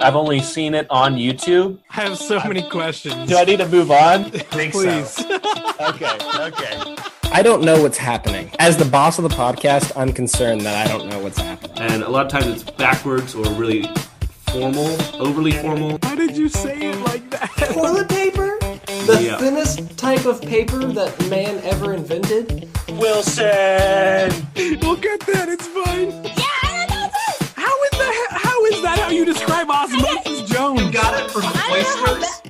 I've only seen it on YouTube. I have so many questions. Do I need to move on? think Please. so. okay, okay. I don't know what's happening. As the boss of the podcast, I'm concerned that I don't know what's happening. and a lot of times it's backwards or really formal, overly formal. Why did you say it like that? Toilet paper? The Yeah. thinnest type of paper that man ever invented? Wilson! We'll get that. It's fine. You describe Osmosis Jones? Got it from oysters.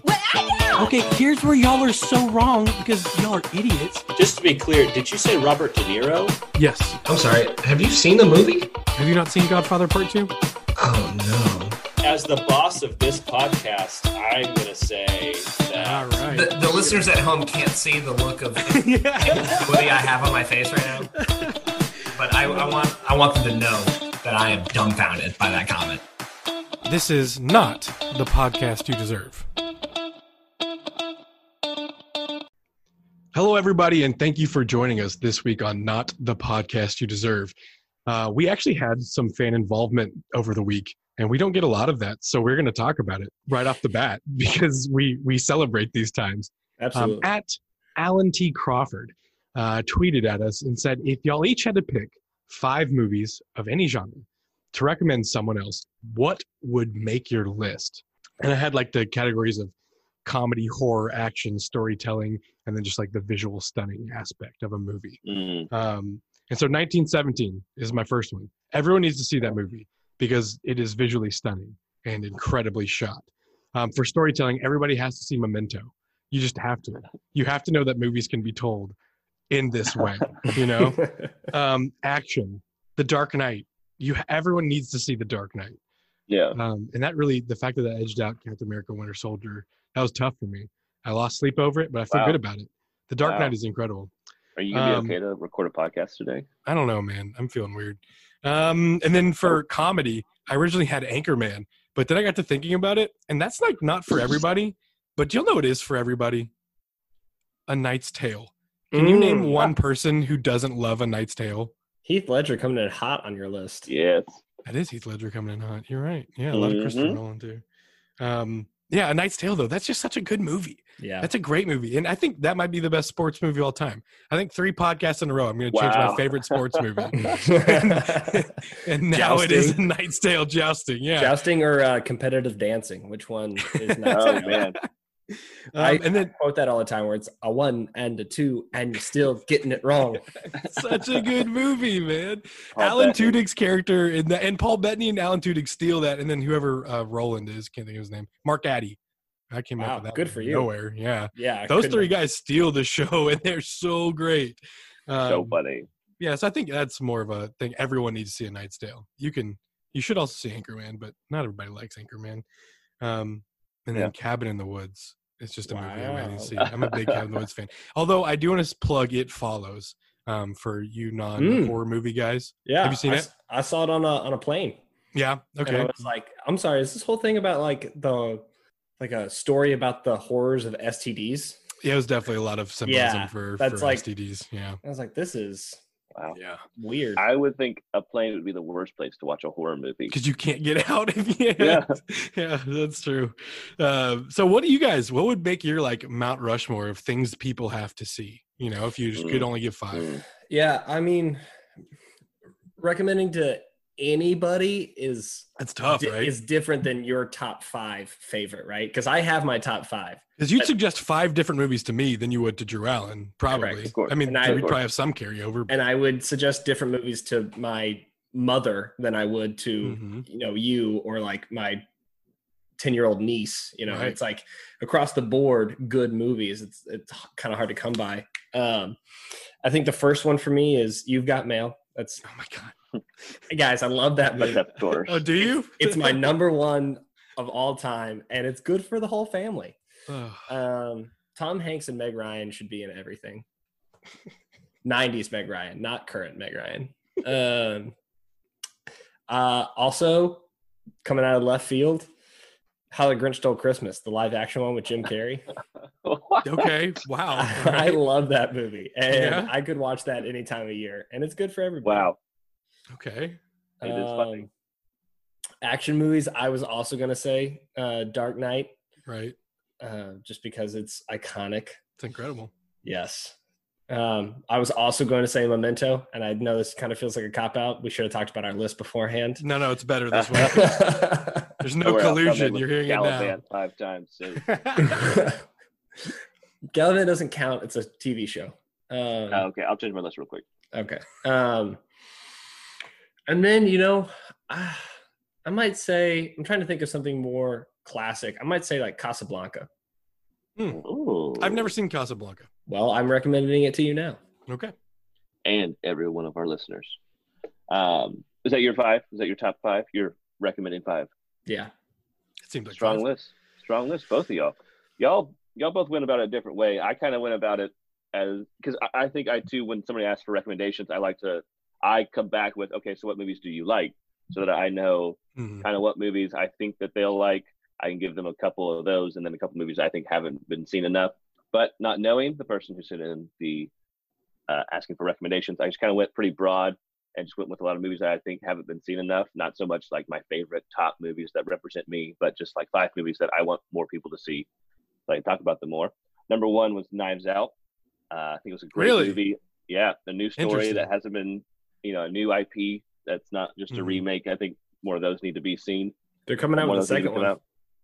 Okay, here's where y'all are so wrong because y'all are idiots. Just to be clear, did you say Robert De Niro? Yes. I'm sorry. Have you seen the movie? Have you not seen Godfather Part Two? Oh no. As the boss of this podcast, I'm going to say that. All right. The, the listeners at home can't see the look of ingenuity I have on my face right now. But I, I want I want them to know that I am dumbfounded by that comment. This is not the podcast you deserve. Hello, everybody, and thank you for joining us this week on Not the Podcast You Deserve. Uh, we actually had some fan involvement over the week, and we don't get a lot of that, so we're going to talk about it right off the bat because we we celebrate these times. Um, Absolutely. at Alan T. Crawford uh, tweeted at us and said, if y'all each had to pick five movies of any genre to recommend someone else, what would make your list? And I had like the categories of comedy, horror, action, storytelling, and then just like the visual stunning aspect of a movie. Mm, Um, and so 1917 is my first one. Everyone needs to see that movie because it is visually stunning and incredibly shot. Um, for storytelling, everybody has to see Memento. You just have to. You have to know that movies can be told in this way. You know, um, action, The Dark Knight. You everyone needs to see The Dark Knight. yeah. Um, and that really, the fact that that edged out Captain America: Winter Soldier, that was tough for me. I lost sleep over it, but I feel Wow. good about it. The Dark Wow. Knight is incredible. Are you to Um, be okay to record a podcast today? I don't know, man. I'm feeling weird. Um, and then for comedy, I originally had Anchorman, but then I got to thinking about it, and that's like not for everybody. But you'll know it is for everybody. A Knight's Tale. Can you name Mm. one person who doesn't love A Knight's Tale? Heath Ledger coming in hot on your list. Yes. That is Heath Ledger coming in hot. You're right. Yeah, a lot of Christopher Mhm. Nolan too. Um, yeah, A Knight's Tale though. That's just such a good movie. Yeah. That's a great movie, and I think that might be the best sports movie of all time. I think three podcasts in a row, I'm going to change my favorite sports movie. and now it is a Knight's Tale jousting. Yeah. Jousting or uh, competitive dancing? Which one is not? Oh, man. Um, I, and then quote that all the time where it's a one and a two and you're still getting it wrong. such a good movie, man. Paul Alan Bettany. Tudyk's character in that, and Paul Bettany and Alan Tudyk steal that, and then whoever uh, Roland is, can't think of his name, Mark Addy. I came Wow, up with that. good for you. Nowhere, yeah. Yeah. Those three have- guys steal the show, and they're so great. Um, so funny. Yeah, so I think that's more of a thing. Everyone needs to see a Knight's Tale. You can, you should also see Anchorman, but not everybody likes Anchorman. Um, and then Yeah. Cabin in the Woods. It's just a movie I need to see. Wow. I'm a big Cabin in Woods fan. Although I do want to plug It Follows um, for you non horror movie guys. Yeah. Have you seen I, it? I saw it on a on a plane. Yeah. And I was like, I'm sorry, is this whole thing about like the like a story about the horrors of STDs? Yeah, it was definitely a lot of symbolism Yeah, for, that's for like- STDs. Yeah. I was like, this is Wow. Yeah. weird. I would think a plane would be the worst place to watch a horror movie. Because you can't get out if you Yeah. yeah, that's true. Uh, so, what do you guys? What would make your like Mount Rushmore of things people have to see? You know, if you just could Mm. only give five. Mm. yeah, I mean, recommending to anybody is That's tough, di- right? is different than your top five favorite, right? Because I have my top five. Because you'd suggest five different movies to me than you would to Drew Allen, probably. I mean, I- we'd probably have some carryover. and I would suggest different movies to my mother than I would to Mhm. you know you or like my 10 year old niece you know Right. it's like across the board good movies it's it's kind of hard to come by um I think the first one for me is You've Got Mail that's Oh my god! Guys I love that movie Except doors. Oh, do you? it's my number one of all time and it's good for the whole family um Tom Hanks and Meg Ryan should be in everything 90s Meg Ryan not current Meg Ryan um uh also coming out of left field how the Grinch Stole Christmas, the live action one with Jim Carrey. okay. Wow. I All right. love that movie, and Yeah? I could watch that any time of year, and it's good for everybody. wow. Okay. It is funny. action movies, I was also gonna say uh, Dark Knight, Right. uh, just because it's iconic. It's incredible. Yes. Um, I was also going to say Memento, and I know this kind of feels like a cop out. We should have talked about our list beforehand. No, no, it's better this way. There's no Don't worry, I'll come in collusion. You're hearing it now. Five times. So. Galavant doesn't count. It's a TV show. Um, Oh, okay, I'll change my list real quick. Okay. Um, and then you know, I, I might say I'm trying to think of something more classic. I might say like Casablanca. Ooh. I've never seen Casablanca. Well, I'm recommending it to you now. Okay. and every one of our listeners. Um, is that your five? Is that your top five? You're recommending five. Yeah. It seems like Strong five. list. Strong list. Both of y'all. Y'all y'all both went about it a different way. I kind of went about it as because I, I think I too when somebody asks for recommendations, I like to I come back with okay, so what movies do you like? So that I know Mhm. kind of what movies I think that they'll like. I can give them a couple of those and then a couple movies I think haven't been seen enough. But not knowing the person who sent in the uh, asking for recommendations, I just kind of went pretty broad and just went with a lot of movies that I think haven't been seen enough. Not so much like my favorite top movies that represent me, but just like five movies that I want more people to see. So I can talk about them more. Number one was Knives Out. Uh, I think it was a great Really? movie. Yeah, a new story that hasn't been, you know, a new IP that's not just a Mhm. remake. I think more of those need to be seen. They're coming out One with of the those need to second one. out.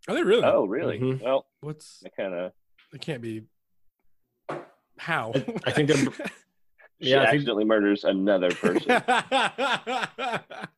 Are they really? Oh, really? Mhm. Well, What's I kind of it can't be how? I- I think they're- she Yeah, I think- accidentally murders another person.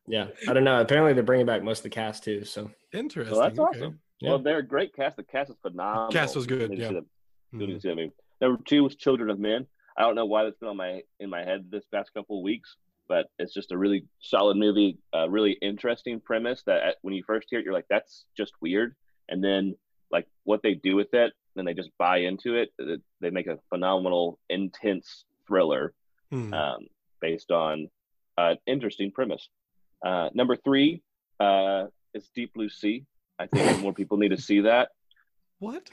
Yeah. I don't know. Apparently they're bringing back most of the cast too. So Interesting. Well, that's okay. awesome. Yeah. Well, they're a great cast. The cast is phenomenal. Cast was good, You yeah. see them. You need Mhm. to see that movie. Number two was Children of Men. I don't know why that's been on my in my head this past couple of weeks, but it's just a really solid movie. A really interesting premise that at, when you first hear it, you're like, "That's just weird," and then like what they do with it, then they just buy into it. it- They make a phenomenal, intense thriller Hmm. um, based on an interesting premise. Uh, number three uh, is Deep Blue Sea. I think more people need to see that. What?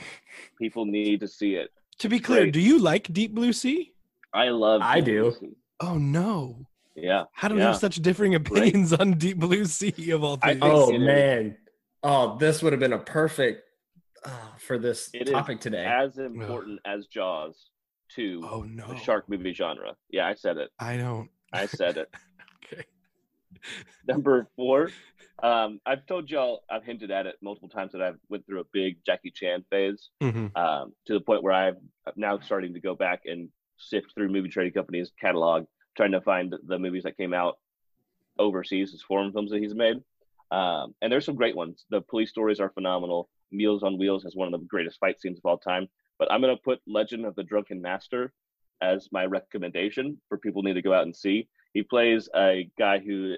People need to see it. To be clear, Great. do you like Deep Blue Sea? I love. I Deep Blue do. Sea. Oh no. Yeah. How do we Yeah. have such differing opinions on Deep Blue Sea of all things? think Oh it is. man. Oh, this would have been a perfect uh, for this It is topic today. As important as Jaws to Oh no. the shark movie genre. Yeah, I said it. I don't. I said it. Okay. Number four. Um, I've told y'all, I've hinted at it multiple times that I've went through a big Jackie Chan phase. Mhm. um, to the point where I'm now starting to go back and sift through movie trading companies' catalog, trying to find the movies that came out overseas as foreign films that he's made. Um, and there's some great ones. The police stories are phenomenal. Meals on Wheels has one of the greatest fight scenes of all time. But I'm going to put Legend of the Drunken Master as my recommendation for people need to go out and see. He plays a guy who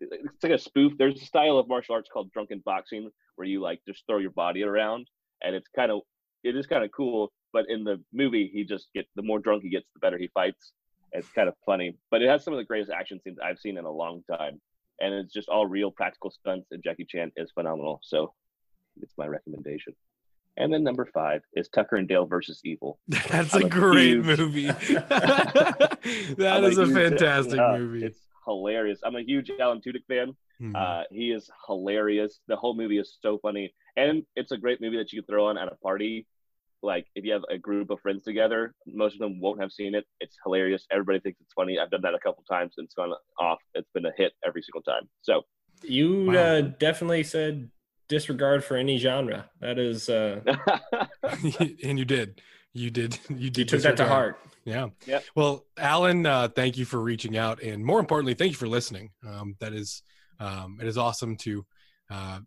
it's like a spoof. There's a style of martial arts called drunken boxing where you like just throw your body around, and it's kind of it is kind of cool. But in the movie, he just get the more drunk he gets, the better he fights. It's kind of funny, but it has some of the greatest action scenes I've seen in a long time, and it's just all real practical stunts. And Jackie Chan is phenomenal, so it's my recommendation. And then number five is Tucker and Dale versus Evil. That's I'm a great huge- movie. that is a huge- fantastic uh, movie. It's hilarious. I'm a huge Alan Tudyk fan. Mhm. Uh, he is hilarious. The whole movie is so funny, and it's a great movie that you can throw on at a party. Like if you have a group of friends together, most of them won't have seen it. It's hilarious. Everybody thinks it's funny. I've done that a couple times, and it's gone off. It's been a hit every single time. So You Wow. uh, definitely said disregard for any genre. That is, uh, and you did. You did. You did. you took that to heart. Yeah. Yep. Well, Alan, uh, thank you for reaching out, and more importantly, thank you for listening. Um, that is, um, it is awesome to uh,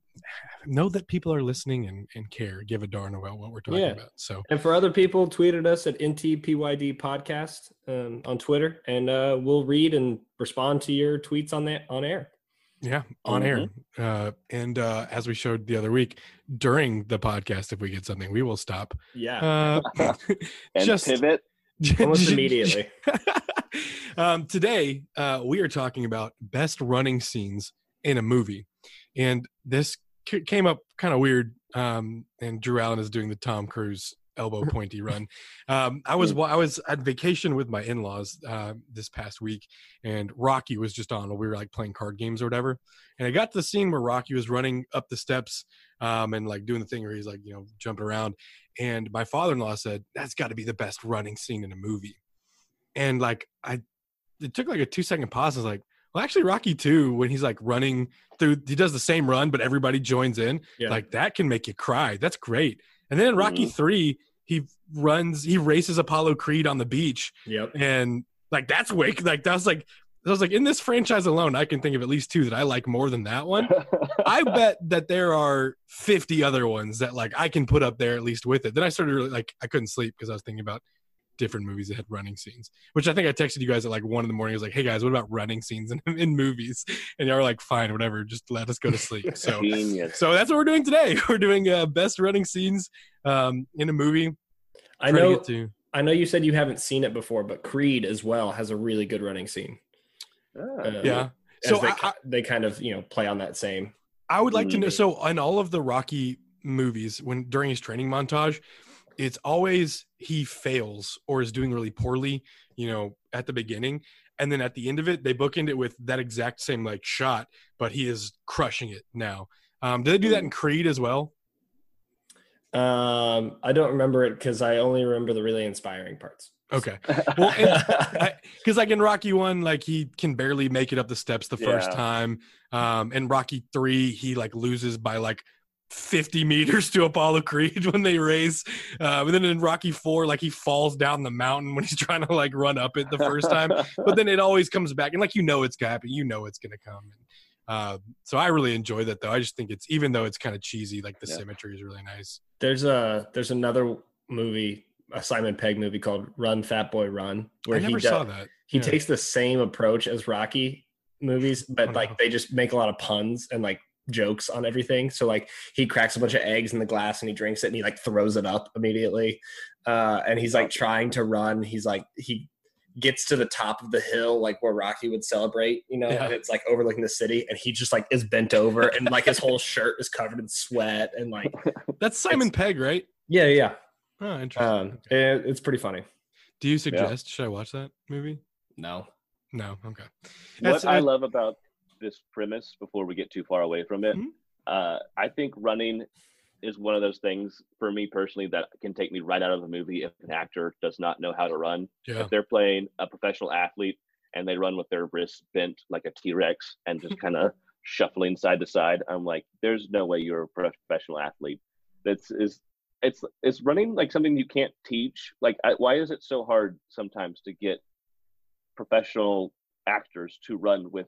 know that people are listening and, and care, give a darn about what we're talking Yeah. about. So, And for other people, tweet at us at NTPYD podcast um, on Twitter, and uh, we'll read and respond to your tweets on that on air. yeah, on air. Uh, and uh, as we showed the other week during the podcast, if we get something, we will stop. Yeah, Uh, and just pivot. almost immediately. um, today, uh, we are talking about best running scenes in a movie, and this c- came up kind of weird. Um, and Drew Allen is doing the Tom Cruise elbow pointy run. Um, I was I was at vacation with my in laws uh, this past week, and Rocky was just on. We were like playing card games or whatever, and I got to the scene where Rocky was running up the steps um, and like doing the thing where he's like you know jumping around, and my father in law said that's got to be the best running scene in a movie, and like I, it took like a two second pause. I was like. Well, actually, Rocky too, when he's like running through, he does the same run, but everybody joins in. Yeah. Like that can make you cry. That's great. And then in Rocky Mhm. three, he runs, he races Apollo Creed on the beach, Yep. and like that's wake. Like that's like I was like in this franchise alone, I can think of at least two that I like more than that one. I bet that there are 50 other ones that like I can put up there at least with it. Then I started really like I couldn't sleep because I was thinking about different movies that had running scenes. Which I think I texted you guys at like one in the morning. I was like, "Hey guys, what about running scenes in, in movies?" And y'all were like, "Fine, whatever, just let us go to sleep." So Genius. so that's what we're doing today. We're doing uh, best running scenes um, in a movie. I know. to- I know you said you haven't seen it before, but Creed as well has a really good running scene. Ah, Uh, yeah. As So they, I, they kind of you know play on that same. I would like to know. Mhm. So in all of the Rocky movies, when during his training montage, it's always he fails or is doing really poorly. You know, at the beginning, and then at the end of it, they bookend it with that exact same like shot, but he is crushing it now. Um, do they do that in Creed as well? Um, I don't remember it because I only remember the really inspiring parts. Okay. Well, because like in Rocky one, like he can barely make it up the steps the first Yeah. time. Um, in Rocky three, he like loses by like 50 meters to Apollo Creed when they race. Uh, but then in Rocky four, like he falls down the mountain when he's trying to like run up it the first time. But then it always comes back, and like you know it's gonna happen, you know it's gonna come. Uh, so I really enjoy that though. I just think it's even though it's kind of cheesy, like the Yeah. symmetry is really nice. There's a there's another movie, a Simon Pegg movie called Run Fat Boy Run, where I never he saw does, that. he Yeah. takes the same approach as Rocky movies, but Oh, like they just make a lot of puns and like jokes on everything. So like he cracks a bunch of eggs in the glass and he drinks it and he like throws it up immediately. Uh, and he's like trying to run. He's like he gets to the top of the hill like where Rocky would celebrate, you know, Yeah. and it's like overlooking the city and he just like is bent over and like his whole shirt is covered in sweat and like That's Simon Pegg, right? yeah, yeah. Oh, interesting. Um, Okay. it- it's pretty funny. Do you suggest should I watch that movie? No. No. Okay. what I I- love about this premise, before we get too far away from it, Mhm. uh, I think running is one of those things for me personally that can take me right out of the movie if an actor does not know how to run. Yeah. If they're playing a professional athlete and they run with their wrists bent like a T Rex and just kind of shuffling side to side, I'm like, there's no way you're a professional athlete. That's is it's it's running like something you can't teach. Like, I, why is it so hard sometimes to get professional actors to run with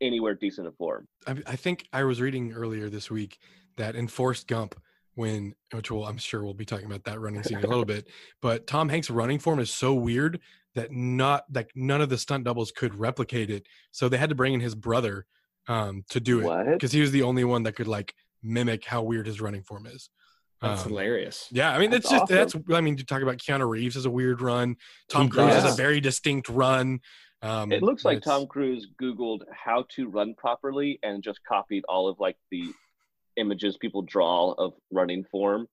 anywhere decent of form? I, I think I was reading earlier this week that in Forrest Gump, when which will I'm sure we'll be talking about that running scene in a little bit, but Tom Hanks' running form is so weird that not like none of the stunt doubles could replicate it, so they had to bring in his brother um, to do it because he was the only one that could like mimic how weird his running form is. That's Um, hilarious. Yeah, I mean, That's it's just awesome. that's. I mean, you talk about Keanu Reeves as a weird run. Tom Cruise has a very distinct run. Um, It looks like Tom Cruise Googled how to run properly and just copied all of like the images people draw of running form.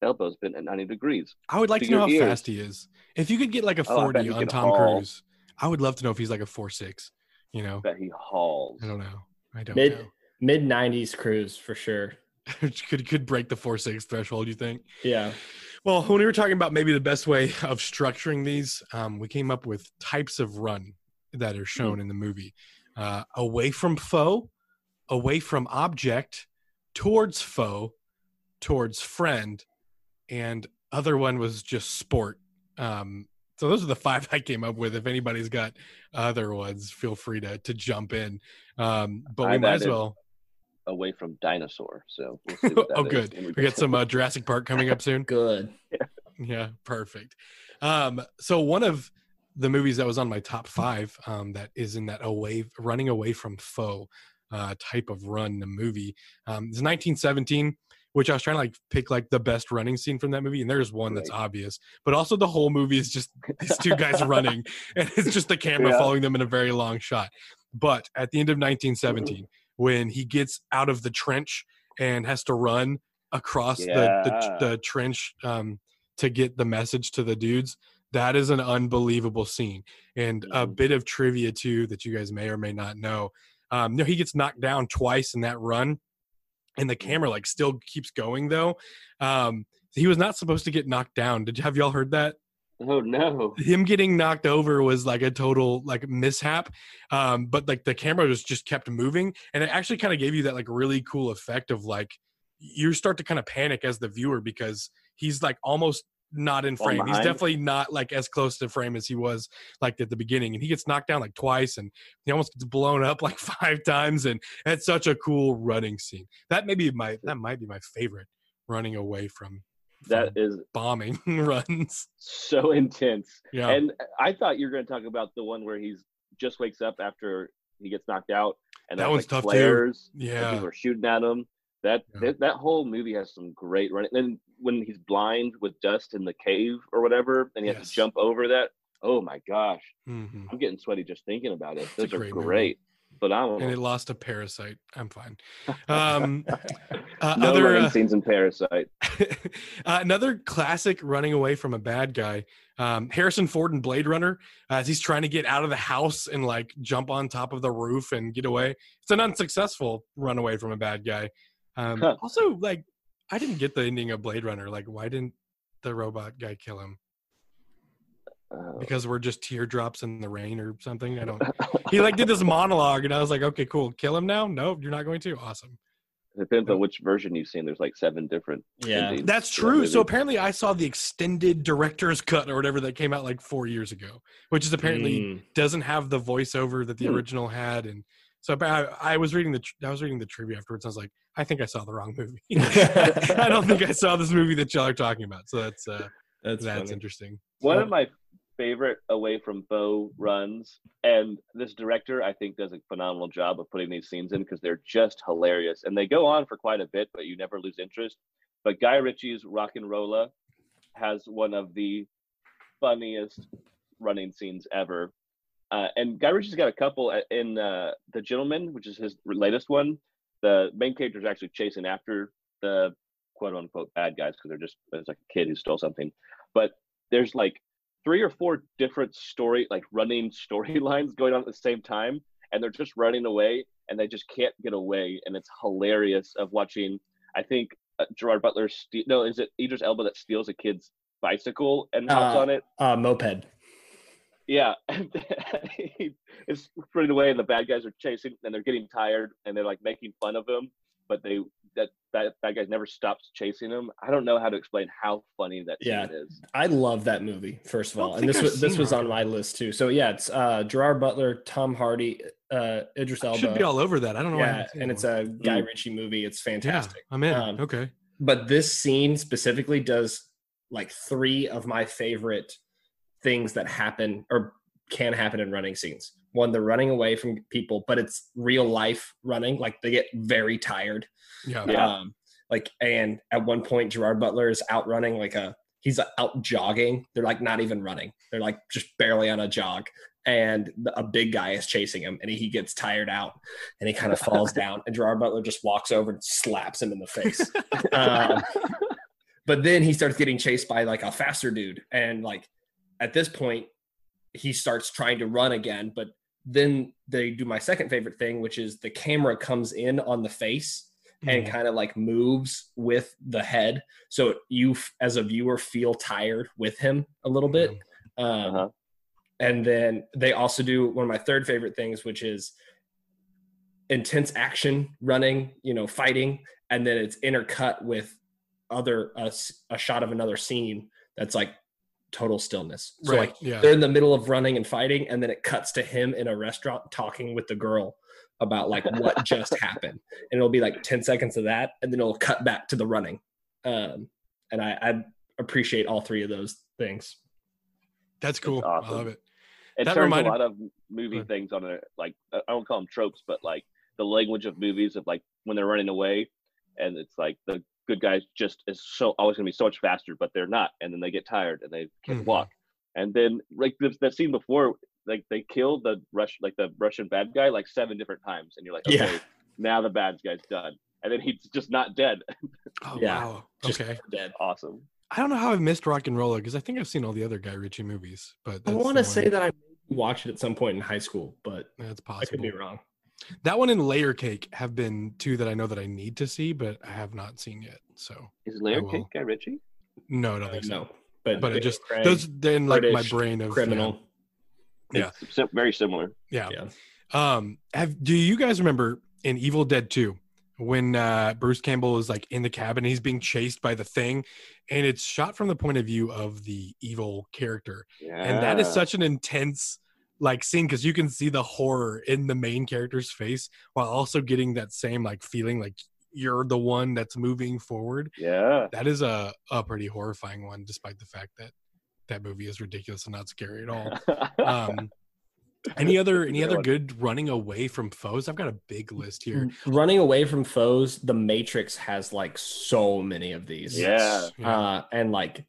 Elbow's been at 90 degrees. I would like to to know how ears. fast he is. If you could get like a Oh, I bet forty he on Tom haul. Cruise, I would love to know if he's like a four six. You know, That he hauls. I don't know. I don't Mid know. mid nineties cruise for sure. could could break the four six threshold. You think? Yeah. Well, when we were talking about maybe the best way of structuring these, um, we came up with types of run that are shown in the movie: uh, away from foe, away from object, towards foe, towards friend, and other one was just sport. Um, so those are the five I came up with. If anybody's got other ones, feel free to to jump in. Um, but we I've might as well. Away from dinosaur. So we'll see what that oh, good. when We got some uh, Jurassic Park coming up soon. Good. Yeah, perfect. Um, so one of the movies that was on my top five um, that is in that away running away from foe uh, type of run the movie um, is 1917 which i was trying to like pick like the best running scene from that movie and there's one that's Right. obvious but also the whole movie is just these two guys running and it's just the camera Yeah. following them in a very long shot but at the end of 1917 when he gets out of the trench and has to run across the, the the trench um, to get the message to the dudes. That is an unbelievable scene. And a Mhm. bit of trivia too that you guys may or may not know. Um, no, he gets knocked down twice in that run, and the camera like still keeps going though. Um, he was not supposed to get knocked down. Did you have y'all heard that? Oh no. him getting knocked over was like a total like mishap um but like the camera just just kept moving and it actually kind of gave you that like really cool effect of like you start to kind of panic as the viewer because he's like almost not in frame he's definitely not like as close to frame as he was like at the beginning and he gets knocked down like twice and he almost gets blown up like five times and it's such a cool running scene that may be my that might be my favorite running away from, from That is bombing runs so intense. yeah And I thought you were going to talk about the one where he's just wakes up after he gets knocked out, and That one's like tough, too. flares. and yeah people are shooting at him. That, Yeah. that that whole movie has some great running. Then when he's blind with dust in the cave or whatever, and he has to jump over that. Oh my gosh, hmm I'm getting sweaty just thinking about it. Those are great movie. great, phenomenal. and it lost a parasite. I'm fine. Um, uh, no other uh, scenes in Parasite. uh, another classic running away from a bad guy. Um, Harrison Ford in Blade Runner, uh, as he's trying to get out of the house and like jump on top of the roof and get away. It's an unsuccessful run away from a bad guy. Um, Huh. Also, like I didn't get the ending of Blade Runner. Like, why didn't the robot guy kill him? Uh, Because we're just teardrops in the rain or something. I don't. He like did this monologue, and I was like, okay, cool. Kill him now? No, you're not going to. Awesome. depends on which version you've seen. There's like seven different. Yeah. endings That's to that true. So apparently, I saw the extended director's cut or whatever that came out like four years ago, which is apparently Mm. doesn't have the voiceover that the Hmm. original had. And so I, I was reading the I was reading the trivia afterwards. I was like, I think I saw the wrong movie. I don't think I saw this movie that y'all are talking about. So that's uh, That's, that's funny. interesting. One of my favorite away from bow runs, and this director I think does a phenomenal job of putting these scenes in because they're just hilarious, and they go on for quite a bit, but you never lose interest. But Guy Ritchie's RocknRolla has one of the funniest running scenes ever. Uh, and Guy Ritchie's got a couple uh, in uh, The Gentlemen, which is his latest one. The main character is actually chasing after the quote unquote bad guys because they're just it's like a kid who stole something. But there's like three or four different story like running storylines going on at the same time and they're just running away and they just can't get away and it's hilarious of watching i think uh, gerard butler ste- no is it idris elba that steals a kid's bicycle and hops Uh, on it Uh, moped. Yeah he is running away and the bad guys are chasing and they're getting tired and they're like making fun of him but they that that bad guy never stops chasing him i don't know how to explain how funny that scene Yeah. is I love that movie. First of all, and this I've was this was on my list too. So yeah, it's uh, Gerard Butler, Tom Hardy, uh, Idris Elba. Should be all over that. I don't know. why I yeah, and it's a Guy Mm. Ritchie movie. It's fantastic. yeah. fantastic. I'm in. Um, okay. But this scene specifically does like three of my favorite things that happen or can happen in running scenes. One, they're running away from people, but it's real life running. Like they get very tired. Yeah. Yeah. Um, like, and at one point, Gerard Butler is out running like a he's out jogging. They're like not even running. They're like just barely on a jog. And a big guy is chasing him, and he gets tired out, and he kind of falls down. And Gerard Butler just walks over and slaps him in the face. um, but then he starts getting chased by like a faster dude, and like at this point, he starts trying to run again. But then they do my second favorite thing, which is the camera comes in on the face and Mhm. kind of like moves with the head so you as a viewer feel tired with him a little bit um, Uh-huh. and then they also do one of my third favorite things which is intense action running you know fighting and then it's intercut with other a shot of another scene that's like total stillness so right. like yeah. they're in the middle of running and fighting and then it cuts to him in a restaurant talking with the girl about like what just happened and it'll be like 10 seconds of that and then it'll cut back to the running um and i i appreciate all three of those things That's cool. I awesome. love it. it That turns reminded- a lot of movie Go ahead. things on it like i don't call them tropes but like the language of movies of like when they're running away and it's like the good guys just is so always going to be so much faster but they're not and then they get tired and they can't Mhm. walk and then like the, that scene before like they killed the rush like the russian bad guy like seven different times and you're like okay Yeah. now the bad guy's done and then he's just not dead Oh Yeah. wow. Just Okay. dead awesome I don't know how I've missed RocknRolla because I think I've seen all the other Guy Ritchie movies, but I want to say that I watched it at some point in high school, but that's possible. I could be wrong. That one and Layer Cake have been two that I know that I need to see, but I have not seen yet. So Is Layer will. Cake Guy Ritchie? no, I don't Uh, think so. no, but But it just Craig, those then like my brain of criminal. Yeah. It's very similar. Yeah. Yeah. Um, have do you guys remember in Evil Dead 2 when uh Bruce Campbell is like in the cabin, he's being chased by the thing, and it's shot from the point of view of the evil character. Yeah. And that is such an intense like scene because you can see the horror in the main character's face while also getting that same like feeling like you're the one that's moving forward. Yeah. That is a, a pretty horrifying one, despite the fact that that movie is ridiculous and not scary at all. Um, any other any other good running away from foes? I've got a big list here. Running away from foes, The Matrix has like so many of these. Yeah. Uh, and like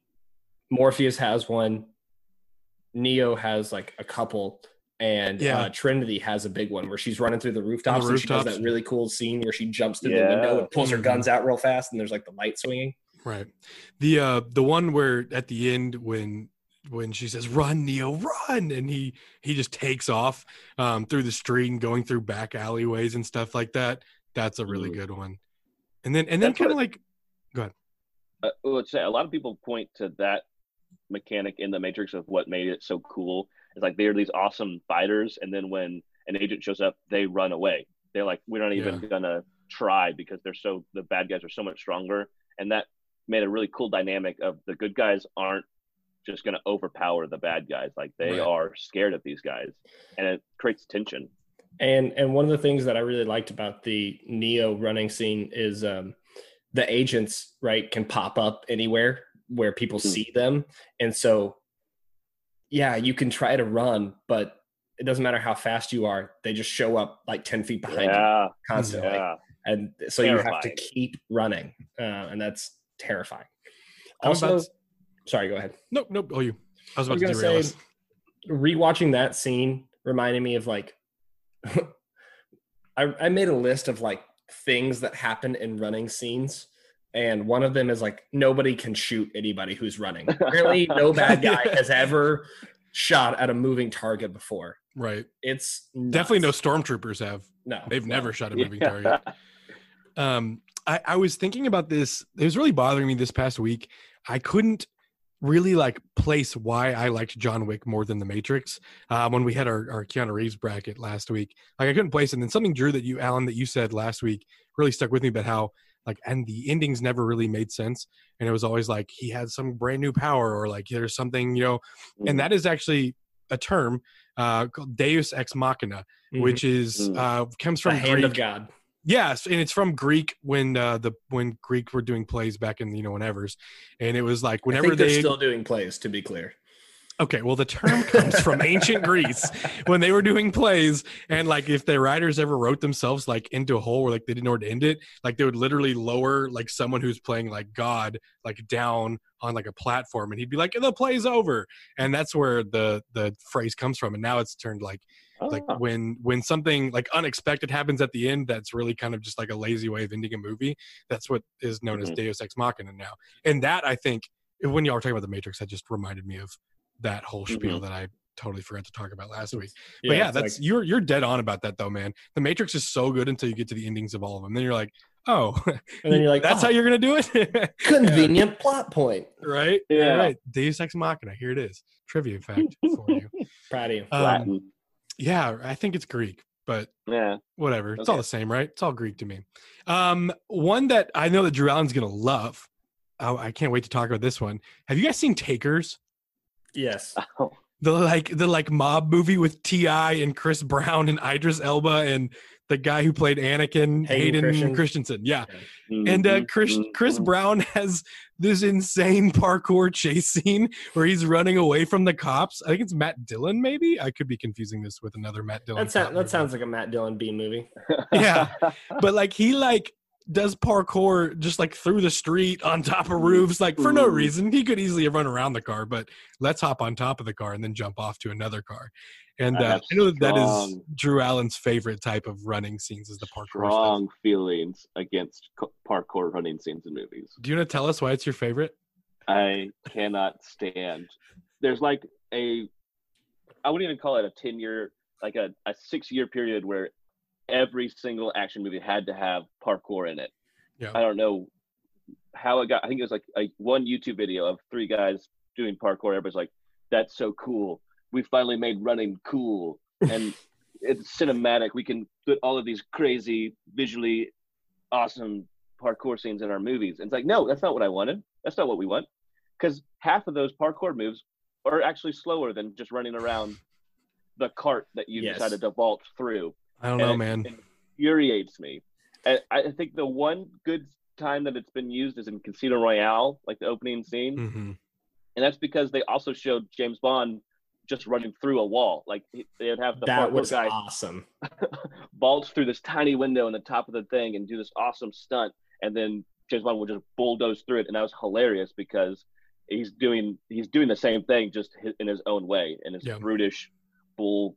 Morpheus has one, Neo has like a couple, and Yeah. uh, Trinity has a big one where she's running through the rooftops, and she does that really cool scene where she jumps through the window and pulls her Mhm. guns out real fast, and there's like the light swinging. Right. The uh the one where at the end when when she says run Neo run and he he just takes off um through the street and going through back alleyways and stuff like that. That's a really Mhm. good one. And then and then kind of what- like uh, let's say a lot of people point to that mechanic in the Matrix of what made it so cool. It's like they're these awesome fighters, and then when an agent shows up, they run away. They're like, we're not even gonna try because they're so the bad guys are so much stronger, and that made a really cool dynamic of the good guys aren't just gonna overpower the bad guys. Like they Right. are scared of these guys, and it creates tension. And and one of the things that I really liked about the Neo running scene is um, the agents right can pop up anywhere where people Mhm. see them, and so yeah, you can try to run, but it doesn't matter how fast you are; they just show up like ten feet behind you constantly, yeah. and so you have to keep running, uh, and that's terrifying. Also, about- sorry, go ahead. nope, nope. Oh you I was I about was to gonna derail say, us. rewatching that scene reminded me of like, I, I made a list of like things that happen in running scenes, and one of them is like nobody can shoot anybody who's running. Apparently, no bad guy has ever shot at a moving target before. Right. It's Definitely no stormtroopers have. no. They've no. never shot a moving Yeah. target. um I, I was thinking about this it was really bothering me this past week i couldn't really like place why i liked john wick more than the matrix um, when we had our, our keanu reeves bracket last week like i couldn't place it and then something drew that you alan that you said last week really stuck with me about how like and the endings never really made sense and it was always like he had some brand new power or like there's something you know Mm-hmm. and that is actually a term uh called deus ex machina Mhm. which is Mm. uh comes the from hand Greek. of God. Yes, and it's from Greek when uh, the when Greek were doing plays back in you know whenever's, and it was like whenever think they're they still doing plays. To be clear, okay, well the term comes from ancient Greece when they were doing plays, and like if the writers ever wrote themselves like into a hole where like they didn't know where to end it, like they would literally lower like someone who's playing like God like down on like a platform, and he'd be like the play's over, and that's where the the phrase comes from, and now it's turned like like Ah. when when something like unexpected happens at the end that's really kind of just like a lazy way of ending a movie that's what is known as Mhm. deus ex machina now and that i think when y'all were talking about the matrix that just reminded me of that whole spiel that i totally forgot to talk about last week but yeah it's that's like- you're you're dead on about that though man the matrix is so good until you get to the endings of all of them then you're like oh and then you're like, that's "Oh, how you're gonna do it convenient plot point. right Yeah. right deus ex machina here it is trivia fact for you Proud of you. um, Latin. yeah i think it's greek but yeah. whatever. It's all the same, right? It's all Greek to me. Um, one that I know that Drew Allen's gonna love. Oh, I can't wait to talk about this one. Have you guys seen Takers? Yes. Oh, The like the like mob movie with T.I. and Chris Brown and Idris Elba and the guy who played Anakin, Hayden Hayden, Christensen. Christensen. Yeah. And uh, mhm, Chris Chris mhm. Brown has this insane parkour chase scene where he's running away from the cops. I think it's Matt Dillon, maybe. I could be confusing this with another Matt Dillon. That, sound, that sounds like a Matt Dillon B movie. Yeah. but like he like does parkour just like through the street on top of roofs like for no reason he could easily have run around the car but let's hop on top of the car and then jump off to another car and I uh, i know that that is drew allen's favorite type of running scenes is the parkour stuff. strong feelings against parkour running scenes in movies. do you want to tell us why it's your favorite I cannot stand. There's like a, I wouldn't even call it a ten year, like a, a six year period where every single action movie had to have parkour in it. Yeah. I don't know how it got. I think it was like a one YouTube video of three guys doing parkour. Everybody's like, "That's so cool! We finally made running cool." And it's cinematic. We can put all of these crazy, visually awesome parkour scenes in our movies. And it's like, no, that's not what I wanted. That's not what we want. Because half of those parkour moves are actually slower than just running around the cart that you Yes. decided to vault through. I don't know, man. It infuriates me. I, I think the one good time that it's been used is in Casino Royale, like the opening scene. hmm And that's because they also showed James Bond just running through a wall. Like he- they'd have the that was guy awesome. vault through this tiny window in the top of the thing and do this awesome stunt, and then James Bond would just bulldoze through it, and that was hilarious because he's doing he's doing the same thing just in his own way, in his Yeah. brutish, full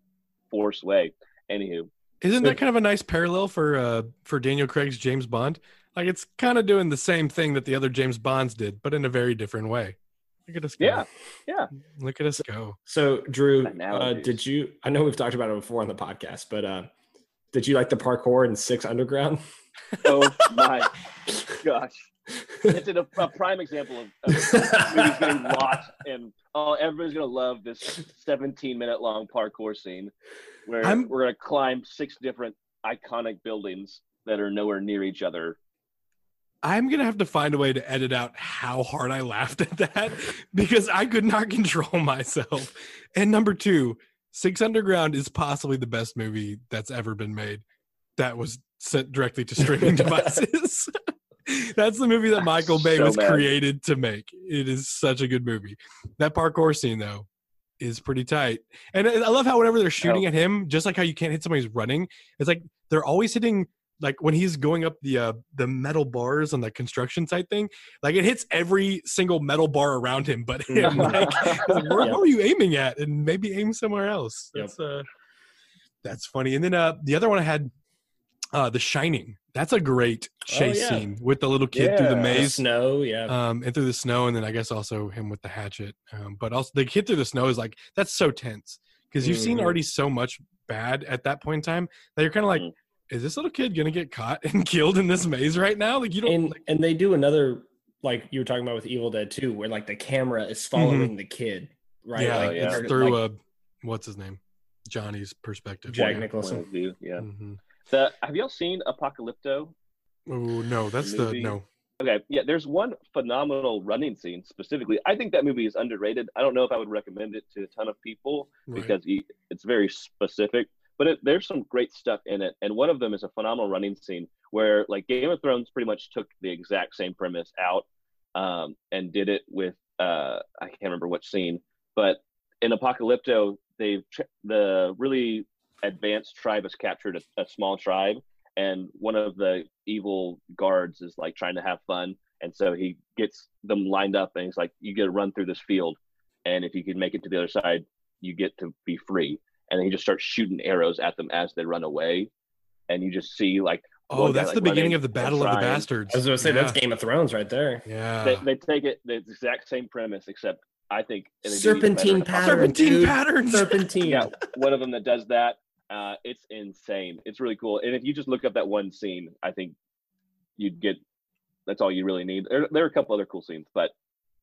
force way. Anywho, Isn't that kind of a nice parallel for uh for Daniel Craig's James Bond? Like it's kind of doing the same thing that the other James Bonds did, but in a very different way. Look at us go. yeah, yeah. Look at us go. So, Drew, uh, did you? I know we've talked about it before on the podcast, but uh, did you like the parkour in Six Underground? Oh my gosh, it's an, a prime example of, of movies getting lost, and oh, everybody's gonna love this 17 minute long parkour scene where I'm- we're gonna climb six different iconic buildings that are nowhere near each other. I'm gonna have to find a way to edit out how hard I laughed at that because I could not control myself. And number two, Six Underground is possibly the best movie that's ever been made. That was sent directly to streaming devices. that's the movie that Michael Bay So was created to make. It is such a good movie. That parkour scene though is pretty tight. And I love how whenever they're shooting Oh. at him, just like how you can't hit somebody who's running, it's like they're always hitting like when he's going up the uh the metal bars on the construction site thing like it hits every single metal bar around him but him like, like, where, Yep. are you aiming at and maybe aim somewhere else Yep. that's uh that's funny and then uh the other one i had uh the shining that's a great chase yeah. scene with the little kid through the Yeah. The maze snow, yeah. um and through the snow and then i guess also him with the hatchet um but also the kid through the snow is like that's so tense because you've seen Mhm. already so much bad at that point in time that you're kind of like Mhm. is this little kid gonna get caught and killed in this maze right now like you don't and like, and they do another like you were talking about with Evil Dead 2, where like the camera is following the kid, right? yeah, like, yeah. it's they're, through like, uh what's his name johnny's perspective Jack yeah. Nicholson. Point of view, yeah. Mhm. The, have y'all seen Apocalypto? oh no that's the Movie. no Okay, yeah, there's one phenomenal running scene specifically. I think that movie is underrated. I don't know if I would recommend it to a ton of people right. because he- it's very specific, but it, there's some great stuff in it. And one of them is a phenomenal running scene where, like, Game of Thrones pretty much took the exact same premise out um, and did it with uh, I can't remember which scene, but in Apocalypto, they've tr- the really advanced tribe has captured a, a small tribe, and one of the evil guards is like trying to have fun, and so he gets them lined up, and he's like, "You get to run through this field, and if you can make it to the other side, you get to be free." And then he just starts shooting arrows at them as they run away, and you just see like oh one guy, that's like, the beginning of the battle of the trying. bastards I was gonna say yeah. that's Game of Thrones right there. yeah They, they take it the exact same premise, except I think they do Serpentine in pattern, serpentine patterns Serpentine. yeah, one of them that does that. Uh, it's insane. It's really cool. And if you just look up that one scene, I think you'd get. That's all you really need. There, there are a couple other cool scenes, but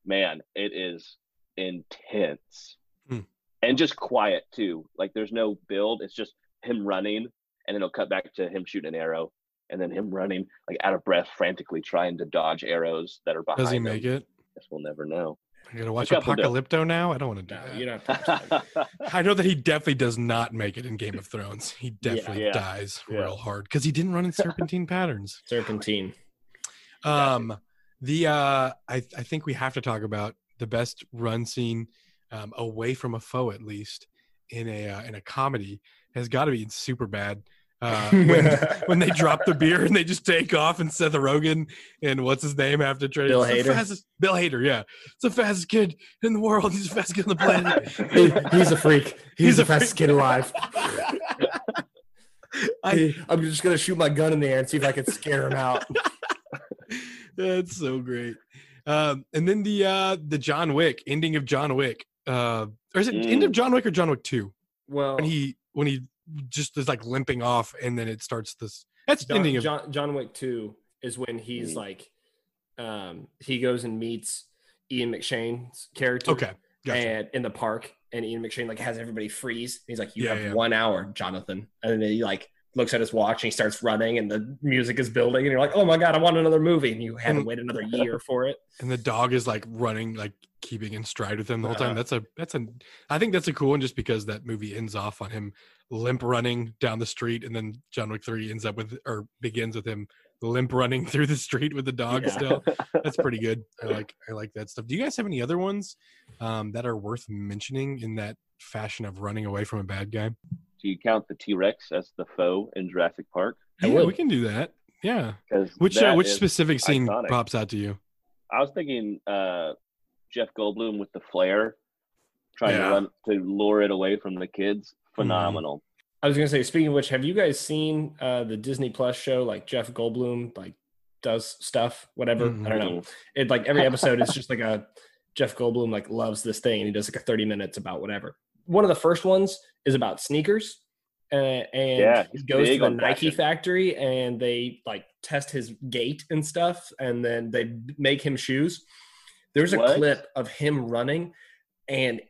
man, it is intense Hmm. and just quiet too. Like there's no build. It's just him running, and then it'll cut back to him shooting an arrow, and then him running like out of breath, frantically trying to dodge arrows that are behind. him. does he him. make it Guess we'll never know. I gotta watch apocalypto now i don't want to do No, that you don't have to. I know that he definitely does not make it in Game of Thrones. He definitely Yeah. dies Yeah. real hard because he didn't run in serpentine patterns. Serpentine. Um, the uh, I I think we have to talk about the best run scene um, away from a foe, at least in a uh, in a comedy, has got to be Super Bad. Uh, when when they drop the beer and they just take off and Seth Rogen and what's his name have to try Bill Hader? fastest, Bill Hader, yeah, it's the fastest kid in the world. He's the fastest kid on the planet. He- he's a freak. He's, He's the a freak. fastest kid alive. I, I'm just gonna shoot my gun in the air and see if I can scare him out. That's so great. Um, and then the uh the John Wick ending of John Wick. Uh, or is it end of Mm. John Wick or John Wick Two? Well, When he when he just is like limping off, and then it starts this. That's John, ending of John, John Wick 2 is when he's Mm. like, um, he goes and meets Ian McShane's character. okay. Gotcha. And in the park, and Ian McShane like has everybody freeze. He's like, "You Yeah, have yeah. one hour, Jonathan," and then he like looks at his watch and he starts running, and the music is building, and you're like, "Oh my god, I want another movie!" And you had to wait another year for it. and the dog is like running, like keeping in stride with him the whole time. Uh-huh. That's a that's a. I think that's a cool one, just because that movie ends off on him limp running down the street, and then John Wick Three ends up with or begins with him limp running through the street with the dog Yeah. still. That's pretty good. I like I like that stuff. Do you guys have any other ones um, that are worth mentioning in that fashion of running away from a bad guy? Do you count the T Rex as the foe in Jurassic Park? Yeah, we can do that. Yeah. Because Which uh, which specific scene iconic. pops out to you? I was thinking uh, Jeff Goldblum with the flare, trying Yeah. to run to lure it away from the kids. Phenomenal. I was gonna say, speaking of which, have you guys seen uh, the Disney Plus show? Like Jeff Goldblum like does stuff, whatever. Mhm. I don't know. It like every episode is just like a Jeff Goldblum like loves this thing, and he does like a thirty minutes about whatever. One of the first ones is about sneakers, uh, and Yeah, he goes to the Nike fashion. factory, and they like test his gait and stuff, and then they make him shoes. There's a What? clip of him running, and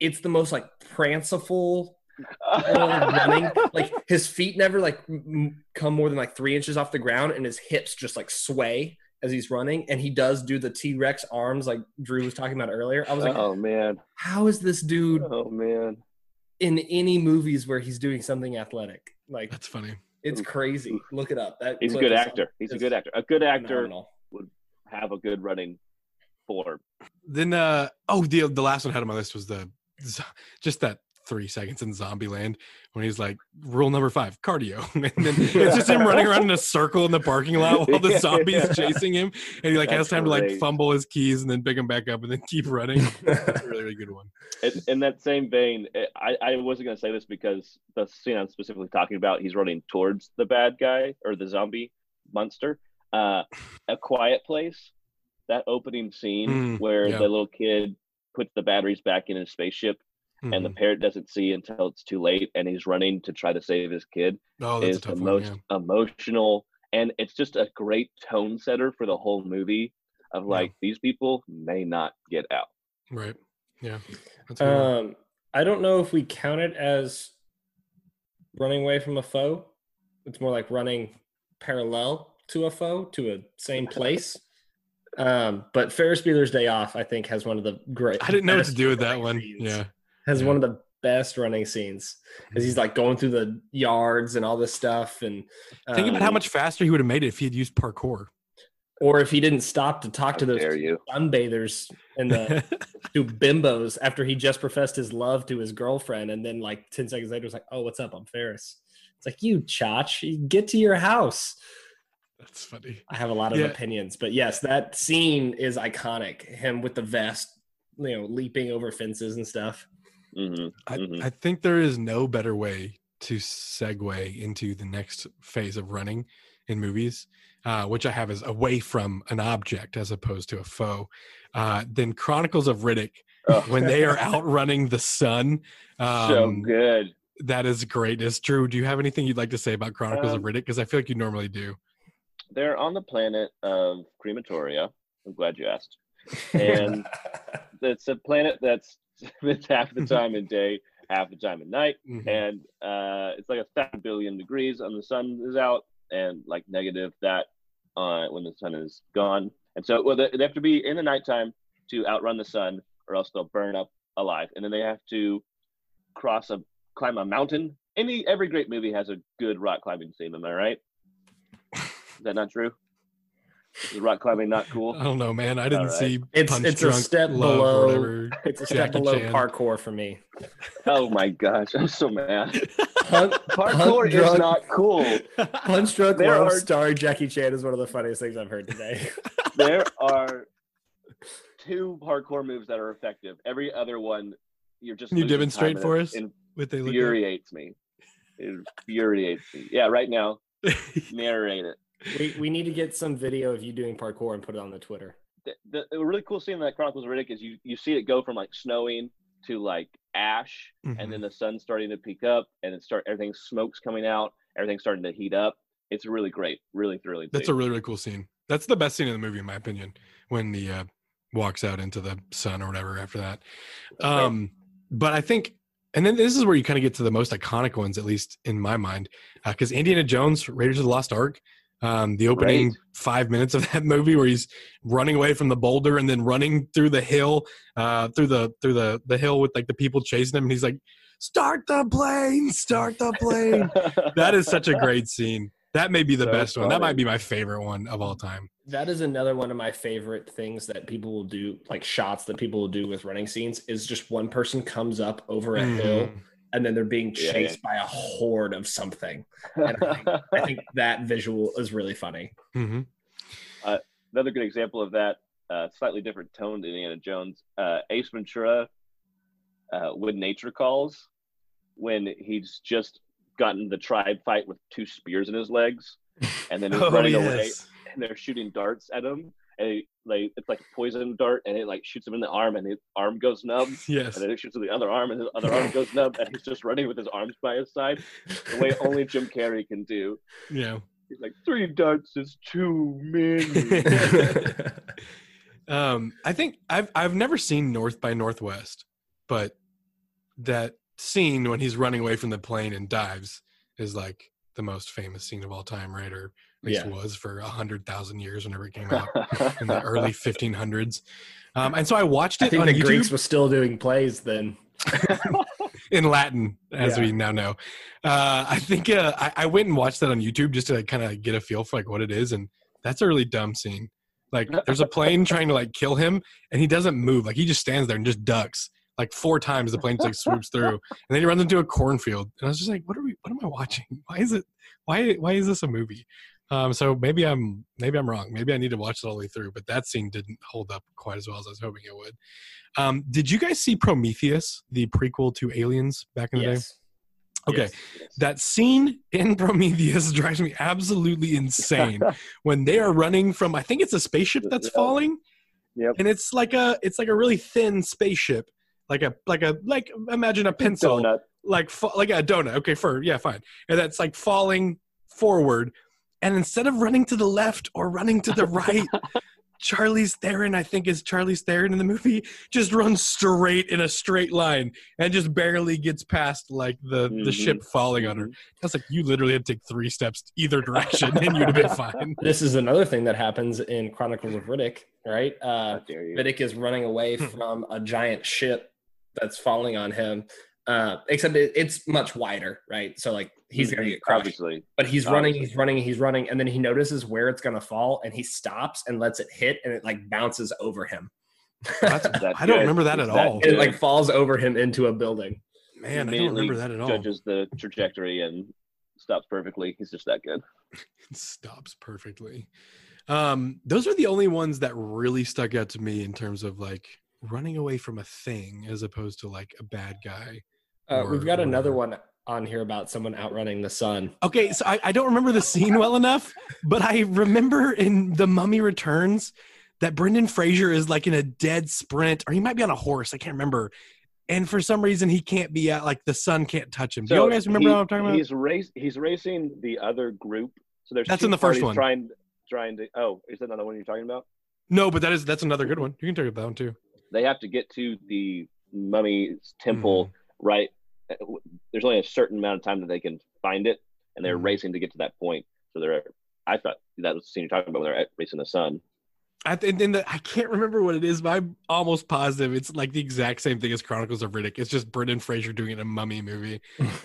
it's the most like pranciful running like his feet never like m- m- come more than like three inches off the ground and his hips just like sway as he's running and he does do the t-rex arms like drew was talking about earlier i was like oh man, how is this dude oh man. in any movies where he's doing something athletic like That's funny. it's crazy look it up that He's a good actor. He's a good actor. A good actor phenomenal. have a good running form. Then uh oh the the last one I had on my list was the just that three seconds in Zombieland when he's like rule number five cardio and then it's just him running around in a circle in the parking lot while the Yeah, zombies yeah. chasing him and he like has That's time to like fumble his keys and then pick him back up and then keep running. That's a really really good one. in, in that same vein, eh, I, I wasn't going to say this because the scene I'm specifically talking about, he's running towards the bad guy or the zombie monster. Uh, a Quiet Place, that opening scene Mm, where yeah. the little kid puts the batteries back in his spaceship and the Mhm. parrot doesn't see until it's too late and he's running to try to save his kid oh that's is a tough the one. most Yeah. emotional and it's just a great tone setter for the whole movie of Yeah. like these people may not get out. Right. Yeah. That's a good one. um i don't know if we count it as running away from a foe it's more like running parallel to a foe to a same place um but ferris bueller's day off i think has one of the great I didn't know what to do with that one. scenes. Yeah. Has Yeah. one of the best running scenes as he's like going through the yards and all this stuff and Think about how um, much faster he would have made it if he had used parkour. or if he didn't stop to talk How to those you. sunbathers and the two bimbos after he just professed his love to his girlfriend and then like 10 seconds later was like oh what's up i'm ferris it's like you chotch get to your house That's funny. i have a lot of Yeah. opinions but yes that scene is iconic him with the vest you know leaping over fences and stuff hmm I, Mhm. I think there is no better way to segue into the next phase of running in movies, uh, which I have is away from an object as opposed to a foe, uh, than Chronicles of Riddick when they are outrunning the sun. so Um, good. that is greatness. Drew, do you have anything you'd like to say about Chronicles of Um, Riddick? Because I feel like you normally do. They're on the planet of crematoria. I'm glad you asked. And it's a planet that's it's half the time in day, half the time at night, Mhm. and uh, it's like a thousand billion degrees when the sun is out, and like negative that uh, when the sun is gone. And so, well, they, they have to be in the nighttime to outrun the sun, or else they'll burn up alive. And then they have to cross a climb a mountain. Any every great movie has a good rock climbing scene. Am I right? Is that not true? Is rock climbing not cool? I don't know, man. I didn't Alright. see It's- Punch it's a step Love below- it's a step Jackie below Chan. parkour for me Oh my gosh, I'm so mad. Punch, Parkour is drunk- not cool. Punch Drunk There Love are- starring Jackie Chan is one of the funniest things I've heard today. There are two parkour moves that are effective. Every other one, you're just Can you demonstrate for us What they look infuriates me. It infuriates me. Yeah, right now, narrate it. We we need to get some video of you doing parkour and put it on the Twitter. the, the really cool scene in that Chronicles of Riddick is you you see it go from like snowing to like ash, Mhm. and then the sun's starting to peak up, and it start everything smoke's coming out, everything's starting to heat up. It's really great, really thrilling. That's a really really cool scene. That's the best scene in the movie, in my opinion, when the uh, walks out into the sun or whatever after that. Um, but I think, and then this is where you kind of get to the most iconic ones, at least in my mind, because Indiana Jones, Raiders of the Lost Ark, um, the opening Right. five minutes of that movie where he's running away from the boulder and then running through the hill, uh, through the through the the hill with like the people chasing him, and he's like, "Start the plane, start the plane." that is such a great scene. That may be the So best one. That might be my favorite one of all time. That is another one of my favorite things that people will do, like shots that people will do with running scenes, is just one person comes up over a hill Mhm. And then they're being Yeah, chased by a horde of something. And I think, I think that visual is really funny. Mhm. Another good example of that, uh, slightly different tone than Indiana Jones. Uh, Ace Ventura, uh, when nature calls, when he's just gotten the tribe fight with two spears in his legs, and then he's Oh, running away, and they're shooting darts at him, and he, like it's like a poison dart, and it like shoots him in the arm, and his arm goes numb. Yes. And then it shoots the other arm, and his other arm goes numb, and he's just running with his arms by his side, the way only Jim Carrey can do. Yeah. He's like, three darts is too many. um, I think I've I've never seen North by Northwest, but that scene when he's running away from the plane and dives is like the most famous scene of all time, right? Or least Yeah. was for a hundred thousand years whenever it came out in the early 1500s. Um, and so I watched it. I think on the YouTube Greeks were still doing plays then. in Latin, as Yeah. we now know. Uh, I think uh, I, I went and watched that on YouTube just to kind of get a feel for like what it is, and that's a really dumb scene. Like, there's a plane trying to like kill him, and he doesn't move. Like, he just stands there and just ducks. Like four times, the plane just like swoops through, and then he runs into a cornfield. And I was just like, "What are we? What am I watching? Why is it? Why? Why is this a movie?" Um, so maybe I'm maybe I'm wrong. Maybe I need to watch it all the way through. But that scene didn't hold up quite as well as I was hoping it would. Um, did you guys see Prometheus, the prequel to Aliens, back in the day? Yes. Okay, Yes. that scene in Prometheus drives me absolutely insane when they are running from. I think it's a spaceship that's falling, Yep. and it's like a it's like a really thin spaceship, like a like a like imagine a pencil Donut. like like a donut. Okay, for yeah, fine. And that's like falling forward, and instead of running to the left or running to the right, Charlize Theron, I think is Charlize Theron in the movie, just runs straight in a straight line and just barely gets past like the the Mhm. ship falling on her. Mhm. That's like you literally had to take three steps either direction and you'd have been fine. This is another thing that happens in Chronicles of Riddick, right? Uh, How dare you. Riddick is running away Hmm. from a giant ship that's falling on him. Uh, except it, it's much wider, right? So like he's gonna get crushed. Obviously. But he's running, Obviously. he's running, he's running, and then he notices where it's gonna fall, and he stops and lets it hit, and it like bounces over him. That's, That's I don't good. remember that at That all. good. it like falls over him into a building. Man, I don't remember that at all. Judges the trajectory and stops perfectly. He's just that good. Stops perfectly. Um, those are the only ones that really stuck out to me in terms of like running away from a thing as opposed to like a bad guy. Uh, Or we've got another one on here about someone outrunning the sun. Okay, so I, I don't remember the scene well enough, but I remember in The Mummy Returns that Brendan Fraser is like in a dead sprint, or he might be on a horse. I can't remember. And for some reason, he can't be at like the sun can't touch him. Do you guys remember he- what I'm talking about? He's race. He's racing the other group. So there's That's in the first one. Trying, trying to. Oh, is that not the one you're talking about? No, but that is that's another good one. You can talk about that one too. They have to get to the mummy's temple. Right. Uh, There's only a certain amount of time that they can find it, and they're Mhm. racing to get to that point. So they're. I thought that was the scene you're talking about when they're racing the sun. I th- and the, I can't remember what it is, but I'm almost positive it's like the exact same thing as Chronicles of Riddick. It's just Brendan Fraser doing it in a mummy movie.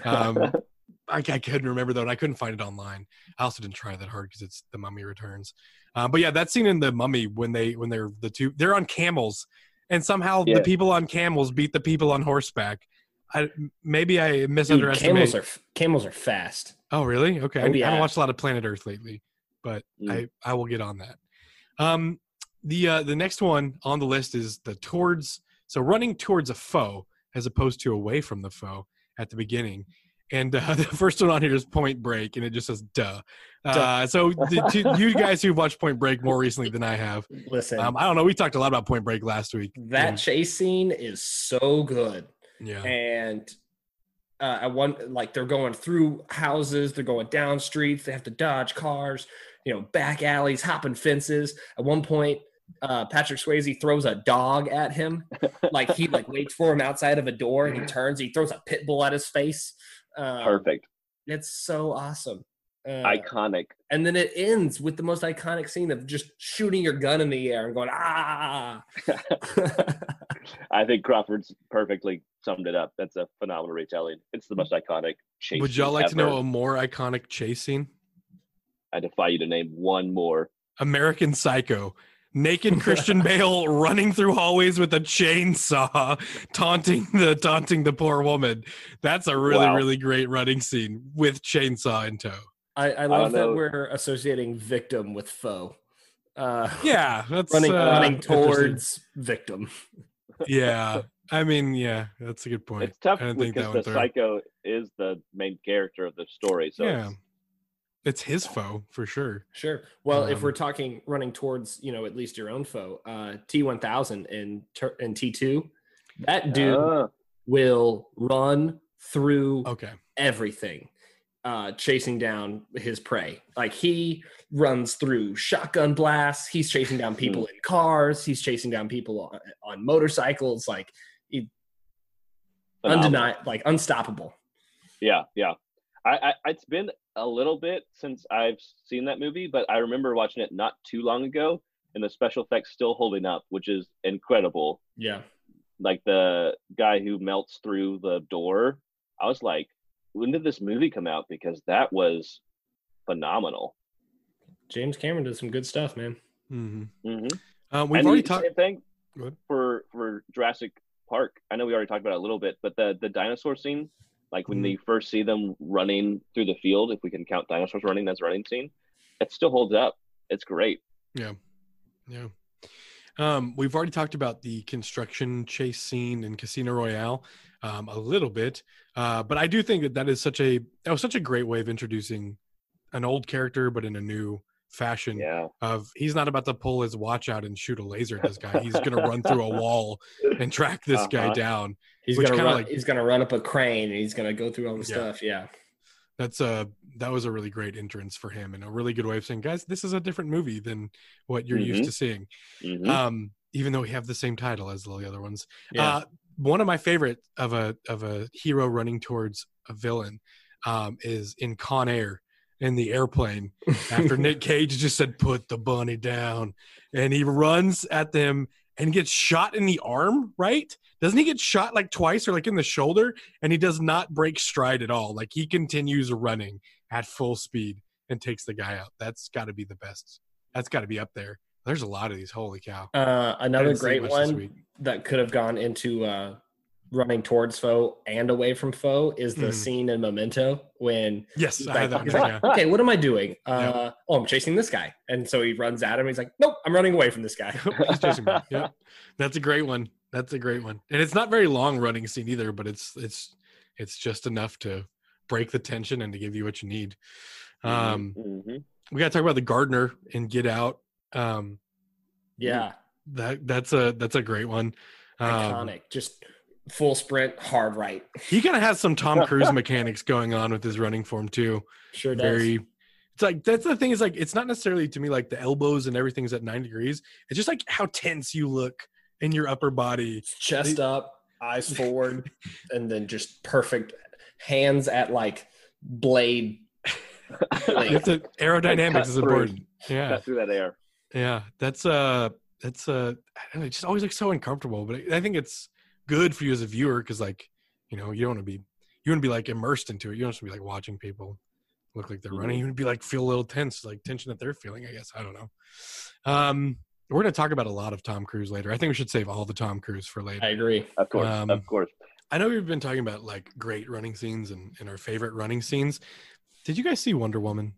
Um, I, I couldn't remember though, and I couldn't find it online. I also didn't try that hard because it's the Mummy Returns. Uh, but yeah, that scene in the Mummy when they when they're the two they're on camels, and somehow Yeah. the people on camels beat the people on horseback. I maybe I Dude, camels are camels are fast. Oh, really? Okay. Oh, I haven't watched a lot of Planet Earth lately, but Mm. I I will get on that. Um, the uh, the next one on the list is the towards. So running towards a foe as opposed to away from the foe at the beginning, and uh, the first one on here is Point Break, and it just says "duh." Uh, so the you guys who've watched Point Break more recently than I have, Listen, um, I don't know. We talked a lot about Point Break last week. that and- chase scene is so good. Yeah, and uh, at one like they're going through houses, they're going down streets, they have to dodge cars, you know, back alleys, hopping fences. At one point, uh, Patrick Swayze throws a dog at him, like he like waits for him outside of a door, and he turns, he throws a pit bull at his face. Um, Perfect, It's so awesome. Uh, iconic. and then it ends with the most iconic scene of just shooting your gun in the air and going ah. I think Crawford's perfectly summed it up. That's a phenomenal retelling. It's the most iconic chase. would y'all scene like to know a more iconic chase scene? I defy you to name one more. American Psycho. Naked Christian Bale running through hallways with a chainsaw, taunting the taunting the poor woman. That's a really Wow. really great running scene with chainsaw in tow. I, I love that we're associating victim with foe. Uh, Yeah, that's running uh, running towards victim. Yeah, I mean, yeah, that's a good point. It's tough I didn't think that because the through. psycho is the main character of the story. So yeah, it's- it's his foe for sure. Sure. Well, if Um, we're talking running towards, you know, at least your own foe, uh, T1000 and tur- in T2, that dude Ah, will run through Okay, everything, uh, chasing down his prey. Like he runs through shotgun blasts. He's chasing down people in cars. He's chasing down people on, on motorcycles. Like undeniable, like unstoppable. Yeah, yeah. I, I it's been a little bit since I've seen that movie, but I remember watching it not too long ago, and the special effects still holding up, which is incredible. Yeah. Like the guy who melts through the door, I was like, when did this movie come out? Because that was phenomenal. James Cameron did some good stuff, man. hmm Mm-hmm. um, we've and already talked. same thing for for Jurassic Park. I know we already talked about it a little bit, but the the dinosaur scene, like when Mhm. you first see them running through the field, if we can count dinosaurs running as running scene, it still holds up. It's great. Yeah. Yeah. Um, we've already talked about the construction chase scene in Casino Royale um, a little bit, uh, but I do think that that is such a that was such a great way of introducing an old character, but in a new fashion. Yeah. Of he's not about to pull his watch out and shoot a laser at this guy. He's going to run through a wall and track this guy Uh-huh. down. He's gonna run. like- he's gonna run up a crane and he's gonna go through all the Yeah. stuff. Yeah. That's a that was a really great entrance for him and a really good way of saying, guys, this is a different movie than what you're used Mhm. to seeing. Mhm. um even though we have the same title as all the other ones Yeah. uh one of my favorite of a of a hero running towards a villain um is in con air in the airplane after nick cage just said put the bunny down. And he runs at them and gets shot in the arm right? Doesn't he get shot like twice or like in the shoulder? And he does not break stride at all. Like he continues running at full speed and takes the guy out. That's got to be the best. That's got to be up there there's a lot of these holy cow Uh, another great one that could have gone into uh, running towards foe and away from foe is the Mhm. scene in Memento when Yes, he's I like, that he's one, like, yeah. okay, what am I doing? Uh, Oh, I'm chasing this guy, and so he runs at him. He's like, nope, I'm running away from this guy. He's chasing me. Yep. That's a great one. That's a great one. And it's not very long running scene either, but it's it's it's just enough to break the tension and to give you what you need. Um Mhm. we gotta talk about the gardener and get out. Um yeah, that that's a that's a great one. Um, iconic. Just full sprint, hard right. he kind of has some Tom Cruise mechanics going on with his running form too. Sure does. Very it's like that's the thing is like it's not necessarily to me like the elbows and everything's at nine degrees. It's just like how tense you look in your upper body. chest up, eyes forward, and then just perfect hands at like blade. Like, It's a aerodynamics cut is through. important. Yeah. Cut through that air. Yeah, that's uh that's uh know, it just always looks so uncomfortable, but I think it's good for you as a viewer because like you know you don't want to be you want to be like immersed into it. You don't want to be like watching people look like they're running. You want to be like feel a little tense, like tension that they're feeling. I guess I don't know. Um, we're gonna talk about a lot of Tom Cruise later. I think we should save all the Tom Cruise for later. I agree. Of course. Um, of course. I know we've been talking about like great running scenes and, and our favorite running scenes. Did you guys see Wonder Woman?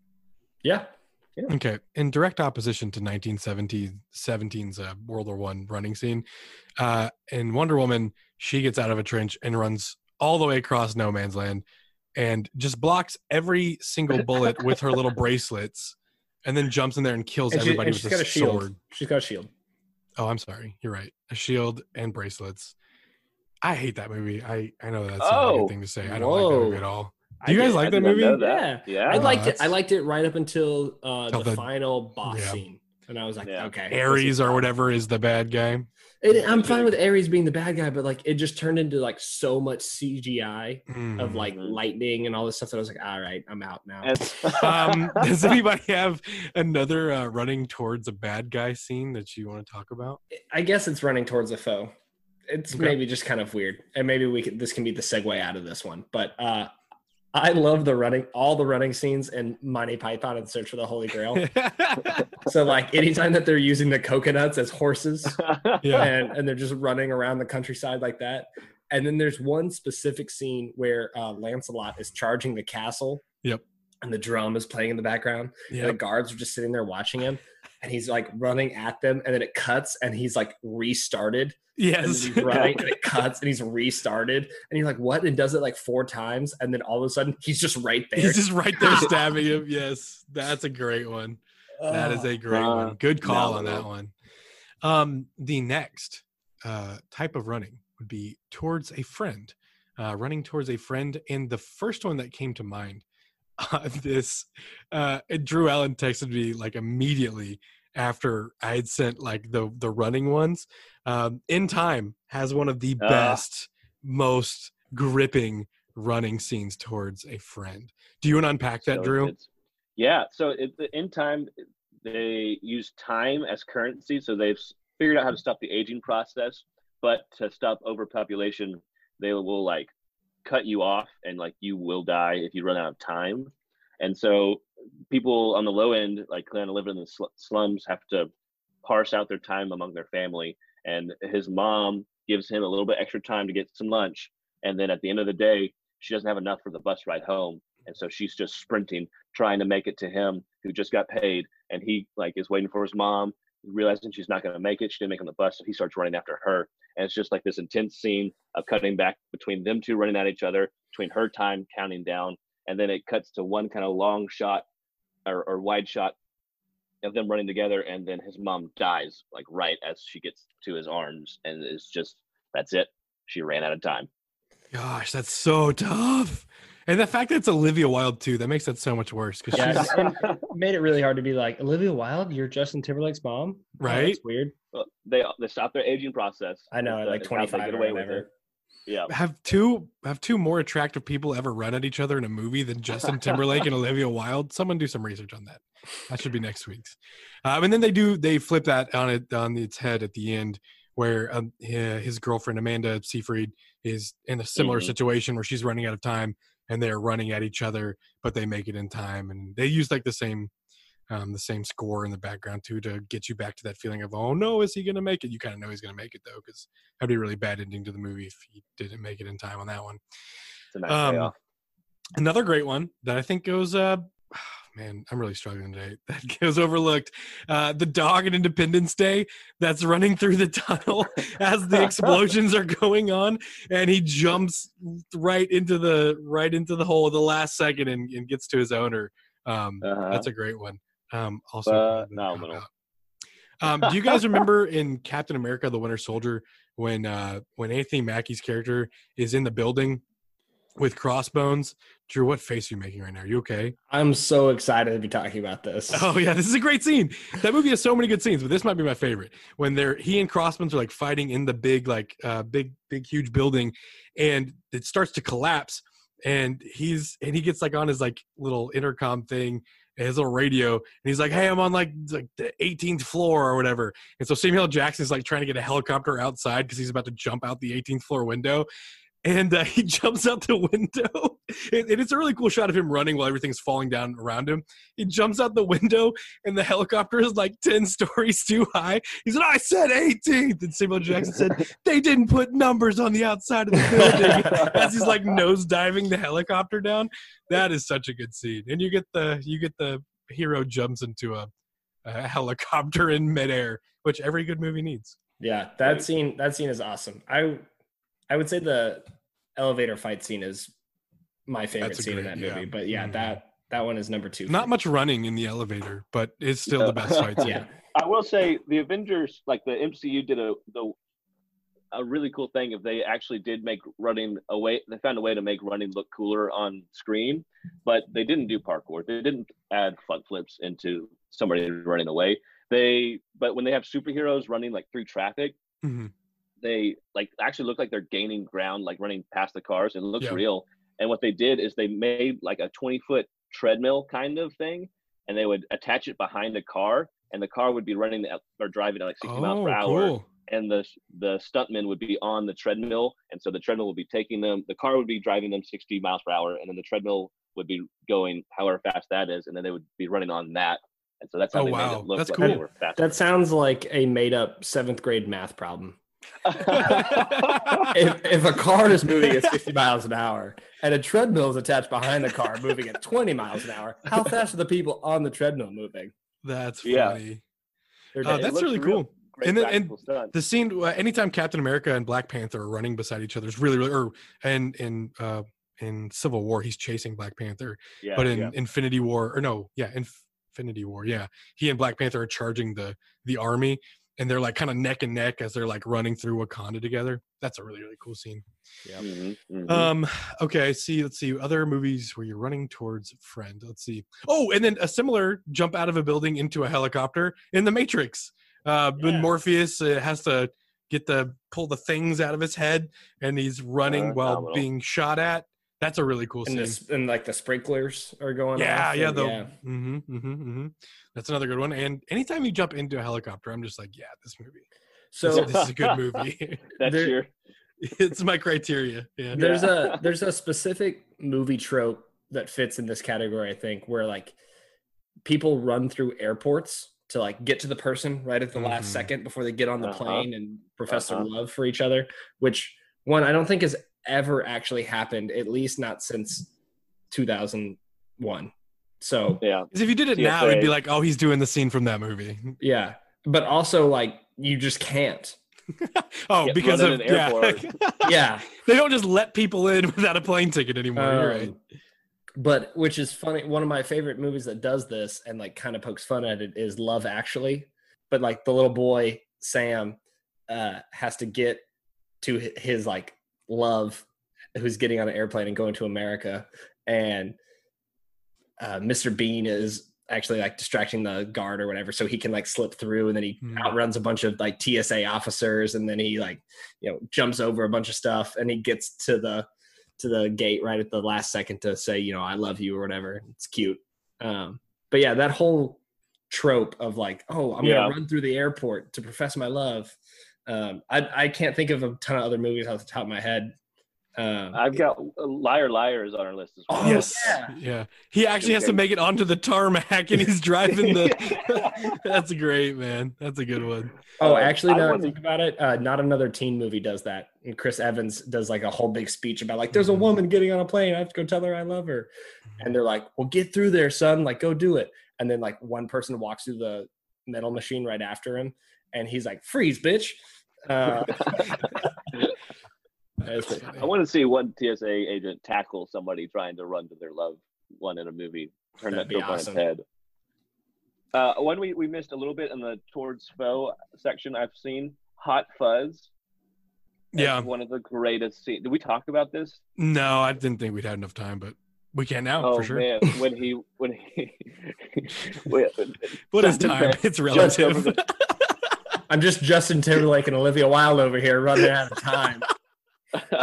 Yeah. Okay, in direct opposition to 1917's uh, World War One running scene, uh, in Wonder Woman, she gets out of a trench and runs all the way across no man's land, and just blocks every single bullet with her little bracelets, and then jumps in there and kills And, she, everybody and with she's a got a shield. sword. She's got a shield. Oh, I'm sorry. You're right. A shield and bracelets. I hate that movie. I I know that's not a Oh. good thing to say. I don't like that movie at all. I Do you guys did. like I that movie? that. Yeah. Yeah. I liked it. I liked it right up until uh, the, the- final boss yeah. scene, and I was like, Yeah. okay, this Ares or whatever is the bad guy. It, I'm fine with Ares being the bad guy, but like it just turned into like so much CGI of Mm. like lightning and all this stuff that I was like, all right, I'm out now. Um, does anybody have another uh, running towards a bad guy scene that you want to talk about? I guess it's running towards a foe. It's Okay. maybe just kind of weird, and maybe we could, this can be the segue out of this one. But uh, I love the running, all the running scenes in Monty Python and Search for the Holy Grail. so like anytime that they're using the coconuts as horses, yeah. and and they're just running around the countryside like that. And then there's one specific scene where uh, Lancelot is charging the castle. Yep. And the drum is playing in the background. And the guards are just sitting there watching him. And he's like running at them. And then it cuts and he's like restarted. And Yes. he's running and it cuts and he's restarted. And you're like, what? And does it like four times. And then all of a sudden he's just right there. He's just right there stabbing him. Yes. That's a great one. That is a great Uh, one. Good call on that phenomenal. one. Um, the next uh, type of running would be towards a friend, uh, running towards a friend. And the first one that came to mind, uh, this uh, Drew Allen texted me like immediately after I had sent like the the running ones. Um, In Time has one of the Ah. best, most gripping running scenes towards a friend. Do you want to unpack that, So Drew? Yeah. So it, in time, they use time as currency. So they've figured out how to stop the aging process, but to stop overpopulation, they will like cut you off and like you will die if you run out of time. And so people on the low end, like kind of living in the sl- slums, have to parse out their time among their family. And his mom gives him a little bit extra time to get some lunch. And then at the end of the day, she doesn't have enough for the bus ride home. And so she's just sprinting, trying to make it to him who just got paid. And he like is waiting for his mom, realizing she's not going to make it. She didn't make it on the bus. So he starts running after her. And it's just like this intense scene of cutting back between them two running at each other, between her time counting down. And then it cuts to one kind of long shot or, or wide shot of them running together. And then his mom dies like right as she gets to his arms. And it's just, that's it. She ran out of time. Gosh, that's so tough. And the fact that it's Olivia Wilde too, that makes that so much worse. Because Yeah, she's it made it really hard to be like Olivia Wilde. You're Justin Timberlake's mom, Oh, that's weird. Well, they they stop their aging process. I know, It's, like it's how they 25 get or away with whatever. it. Yeah. have two have two more attractive people ever run at each other in a movie than Justin Timberlake and Olivia Wilde. Someone do some research on that. That should be next week's. Um, and then they do they flip that on it on its head at the end, where um, his girlfriend Amanda Seyfried is in a similar Mhm. situation where she's running out of time and they're running at each other, but they make it in time, and they use like the same um, the same score in the background too to get you back to that feeling of oh no is he gonna make it? You kind of know he's gonna make it though because that'd be a really bad ending to the movie if he didn't make it in time on that one. Nice Um, another great one that i think goes uh man i'm really struggling today. That goes overlooked. Uh the dog at independence day that's running through the tunnel as the explosions are going on and he jumps right into the right into the hole at the last second and, and gets to his owner. Um Uh-huh. that's a great one um also uh, Phenomenal. um, do you guys remember in Captain America: The Winter Soldier when uh, when Anthony Mackie's character is in the building with crossbones? Drew, what face are you making right now? Are you okay? I'm so excited to be talking about this. Oh yeah, this is a great scene. That movie has so many good scenes, but this might be my favorite. When they're he and Crossbones are like fighting in the big like uh, big big huge building, and it starts to collapse, and he's and he gets like on his like little intercom thing. His little radio, and he's like, "Hey, I'm on like like the 18th floor or whatever." And so Samuel L. Jackson's like trying to get a helicopter outside because he's about to jump out the 18th floor window, and uh, he jumps out the window. and, and it's a really cool shot of him running while everything's falling down around him. He jumps out the window, and the helicopter is like 10 stories too high. He said, I said 18th. And Samuel Jackson said, They didn't put numbers on the outside of the building as he's like nose diving the helicopter down. That is such a good scene. And you get the you get the hero jumps into a, a helicopter in midair, which every good movie needs. Yeah, that scene that scene is awesome. I I would say the elevator fight scene is my favorite That's a scene in that movie. yeah. But yeah, Mhm. that that one is number two. Not for much running in the elevator, but it's still the best fight scene. Yeah. I will say the Avengers, like the MCU, did a the a really cool thing. If they actually did make running away they found a way to make running look cooler on screen, but they didn't do parkour. They didn't add front flips into somebody running away. They, but when they have superheroes running like through traffic, Mhm. They like actually look like they're gaining ground, like running past the cars. It looks Yeah. real. And what they did is they made like a 20 foot treadmill kind of thing, and they would attach it behind the car, and the car would be running at, or driving at like 60 miles Oh, per hour, cool. and the the stuntmen would be on the treadmill, and so the treadmill would be taking them. The car would be driving them 60 miles per hour, and then the treadmill would be going however fast that is, and then they would be running on that. And so that's how Oh, they made it look That's like cool. they were fast. That sounds like a made up seventh grade math problem. If, if a car is moving at 60 miles an hour and a treadmill is attached behind the car moving at 20 miles an hour, how fast are the people on the treadmill moving? That's funny. They're Oh, dead. It that's looks really real. cool. Great And then- and stunt. The scene, uh, anytime Captain America and Black Panther are running beside each other, is really, really, or and in uh, in Civil War, he's chasing Black Panther, yeah, but in yeah. Infinity War, or no, yeah, Infinity War, yeah, he and Black Panther are charging the the army, and they're like kind of neck and neck as they're like running through Wakanda together. That's a really, really cool scene. Mhm, mhm. Um, okay, see, let's see other movies where you're running towards a friend. Let's see. Oh, and then a similar jump out of a building into a helicopter in The Matrix. Uh, when Yeah. Morpheus uh, has to get the pull the things out of his head, and he's running Uh, while phenomenal. being shot at. That's a really cool and, scene. this, and like the sprinklers are going yeah, off. yeah, and- the Mm-hmm, mm-hmm, mm-hmm. That's another good one. And anytime you jump into a helicopter, I'm just like, yeah, this movie. So this, this is a good movie. That's there- your it's my criteria. Yeah. there's Yeah. a there's a specific movie trope that fits in this category i think where like people run through airports to like get to the person right at the Mhm. last second before they get on the Uh-huh. plane and profess Uh-huh. their love for each other which one i don't think has ever actually happened at least not since 2001 so yeah. 'Cause if you did it now, it'd be like, oh, he's doing the scene from that movie. yeah but also like you just can't Oh, Yeah, because of an yeah. airport. yeah they don't just let people in without a plane ticket anymore. You're right. Um, But which is funny. One of my favorite movies that does this and like kind of pokes fun at it is Love Actually. But like the little boy Sam uh, has to get to his like love, who's getting on an airplane and going to America, and uh, Mr. Bean is actually like distracting the guard or whatever, so he can like slip through, and then he Hmm. outruns a bunch of like TSA officers, and then he like you know jumps over a bunch of stuff, and he gets to the to the gate right at the last second to say, you know, I love you or whatever. It's cute. Um, but yeah, that whole trope of like, oh, I'm Yeah. gonna run through the airport to profess my love. Um, I I can't think of a ton of other movies off the top of my head. Um, I've got Liar Liar is on our list as well. Oh, yes. yeah. Yeah. He actually has to make it onto the tarmac and he's driving the That's great, man. That's a good one. oh, Uh, actually, I now I wanna- think about it, uh, not another teen movie does that. And Chris Evans does like a whole big speech about like, there's a woman getting on a plane. I have to go tell her I love her. and they're like, "Well, get through there, son. Like, go do it." And then like one person walks through the metal machine right after him, and he's like, "Freeze, bitch!" Uh, that's pretty funny. I want to see one TSA agent tackle somebody trying to run to their loved one in a movie. Turn That'd that be trope on its head. Uh, one we, we missed a little bit in the towards foe section I've seen. Hot Fuzz. Yeah. One of the greatest scenes. Did we talk about this? No, I didn't think we'd had enough time, but we can now oh for sure. man, when he when he when- What is time? Bieber- It's Justin relative. Bieber- I'm just Justin Timberlake and Olivia Wilde over here running out of time.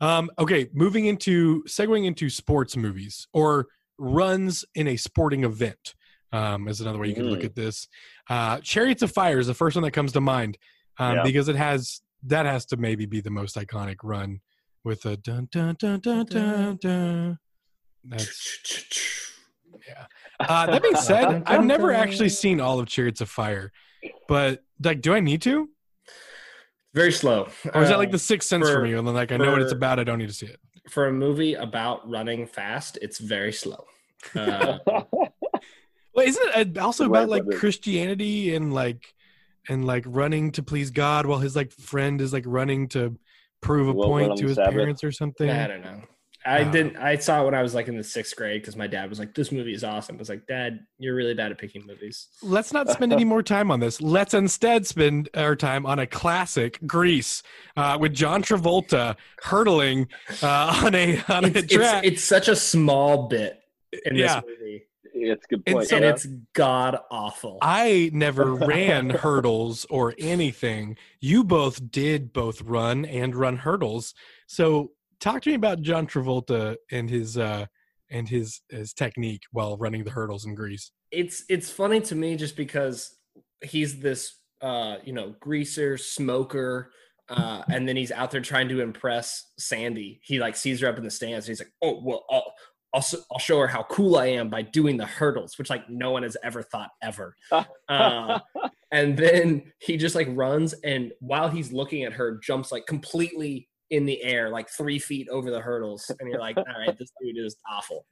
Um, okay, moving into segueing into sports movies or runs in a sporting event um, is another way you can look Mm. at this. Uh, Chariots of Fire is the first one that comes to mind um, Yeah. because it has that has to maybe be the most iconic run with a dun dun dun dun dun dun. That's yeah. Uh, that being said, I've never actually seen all of Chariots of Fire, but like, do I need to? Very slow. Or is that Uh, like the sixth sense for, for- me? And then like I know what it's about, I don't need to see it. for a movie about running fast? It's very slow. Uh, Well, isn't it also about like. Christianity and like and like running to please God while his like friend is like running to prove a Well, point to his Sabbath. parents or something? I don't know. I Uh, didn't. I saw it when I was like in the sixth grade because my dad was like, "This movie is awesome." I was like, "Dad, you're really bad at picking movies." Let's not spend any more time on this. Let's instead spend our time on a classic, Grease, uh, with John Travolta hurtling uh, on a on It's, a track. it's such a small bit in Yeah. this movie, It's a good And so- and it's god awful. I never ran hurdles or anything. You both did both run and run hurdles. So talk to me about John Travolta and his uh and his his technique while running the hurdles in Grease. it's it's funny to me just because he's this uh you know greaser smoker uh and then he's out there trying to impress sandy he like sees her up in the stands and he's like oh well i'll I'll, s- I'll show her how cool I am by doing the hurdles, which like no one has ever thought ever. Uh, and then he just like runs, and while he's looking at her, jumps like completely in the air, like three feet over the hurdles. And you're like, all right, this dude is awful.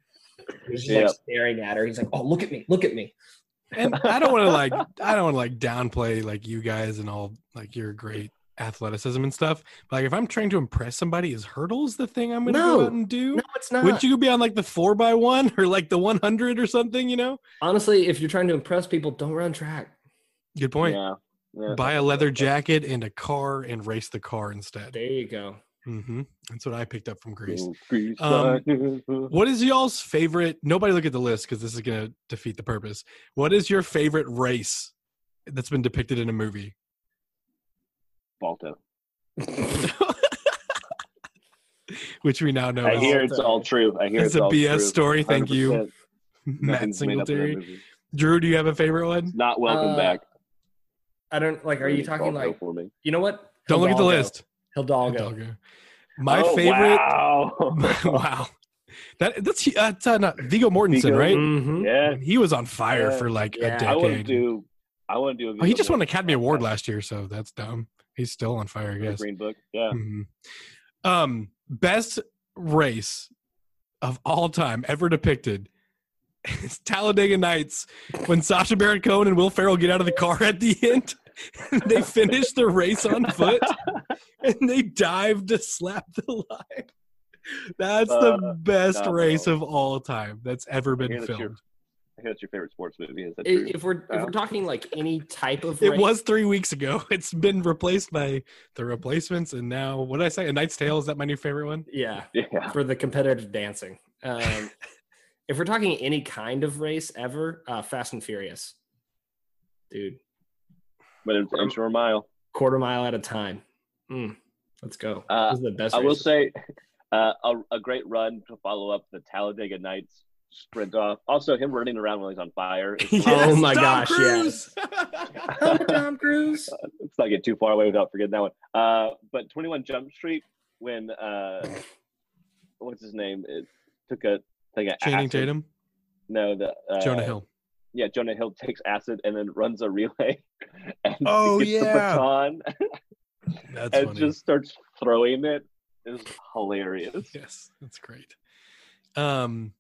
He's just Yep. like staring at her. He's like, oh, look at me, look at me. And I don't want to like I don't want to like downplay like you guys and all like your great athleticism and stuff. But like if I'm trying to impress somebody, is hurdles the thing I'm gonna No. go out and do? No, it's not. Wouldn't you be on like the four by one or like the one hundred or something? You know. Honestly, if you're trying to impress people, don't run track. Good point. Yeah. yeah. Buy a leather jacket and a car and race the car instead. There you go. Hmm That's what I picked up from Grease. Oh, Um. What is y'all's favorite? Nobody look at the list because this is going to defeat the purpose. What is your favorite race that's been depicted in a movie? Balto. Which we now know I is hear it's all true. I hear It's it's, a all BS true. story. Thank you, 100%. Matt Nothing's made up in that Singletary. Drew, do you have a favorite one? Not welcome Uh, back. I don't like. Are you talking Balto like? for me? You know what? Don't look at the list. Hidalgo. Hidalgo. My Oh, favorite. Wow. wow. That that's uh, it's, uh, not Vigo Mortensen, Viggo. right? Mhm. yeah. He was on fire Yeah. for like Yeah. a I want to decade. do. I want to do. A oh, he just won an Academy Award podcast last year, so that's dumb. He's still on fire, I guess. Green Book. Yeah. Mhm. Um, best race of all time ever depicted is Talladega Nights when Sacha Baron Cohen and Will Ferrell get out of the car at the end. and they finish the race on foot and they dive to slap the line. That's the Uh, best no. race of all time that's ever been hear that's your- filmed. I think that's your favorite sports movie. Is that I- true? If we're if we're talking like any type of It race- was three weeks ago. It's been replaced by the replacements, and now what did I say? A Knight's Tale is that my new favorite one? yeah yeah. for the competitive dancing. Um, if we're talking any kind of race ever, uh, Fast and Furious, dude, But it's an inch or a mile. quarter mile at a time. Mm, let's go. Uh, this is the best. I will say, uh, a, a great run to follow up the Talladega Nights sprint off. Also, him running around while he's on fire. is- Oh my Tom gosh, Cruise! Oh, Tom Cruise. Let's not get too far away without forgetting that one. Uh, but 21 Jump Street, when uh, what's his name? It took a like a Channing acid- Tatum, No, the uh, Jonah Hill. Yeah, Jonah Hill takes acid and then runs a relay. And Oh, gets yeah. the baton That's and funny. just starts throwing. It's hilarious. Yes, that's great. Um,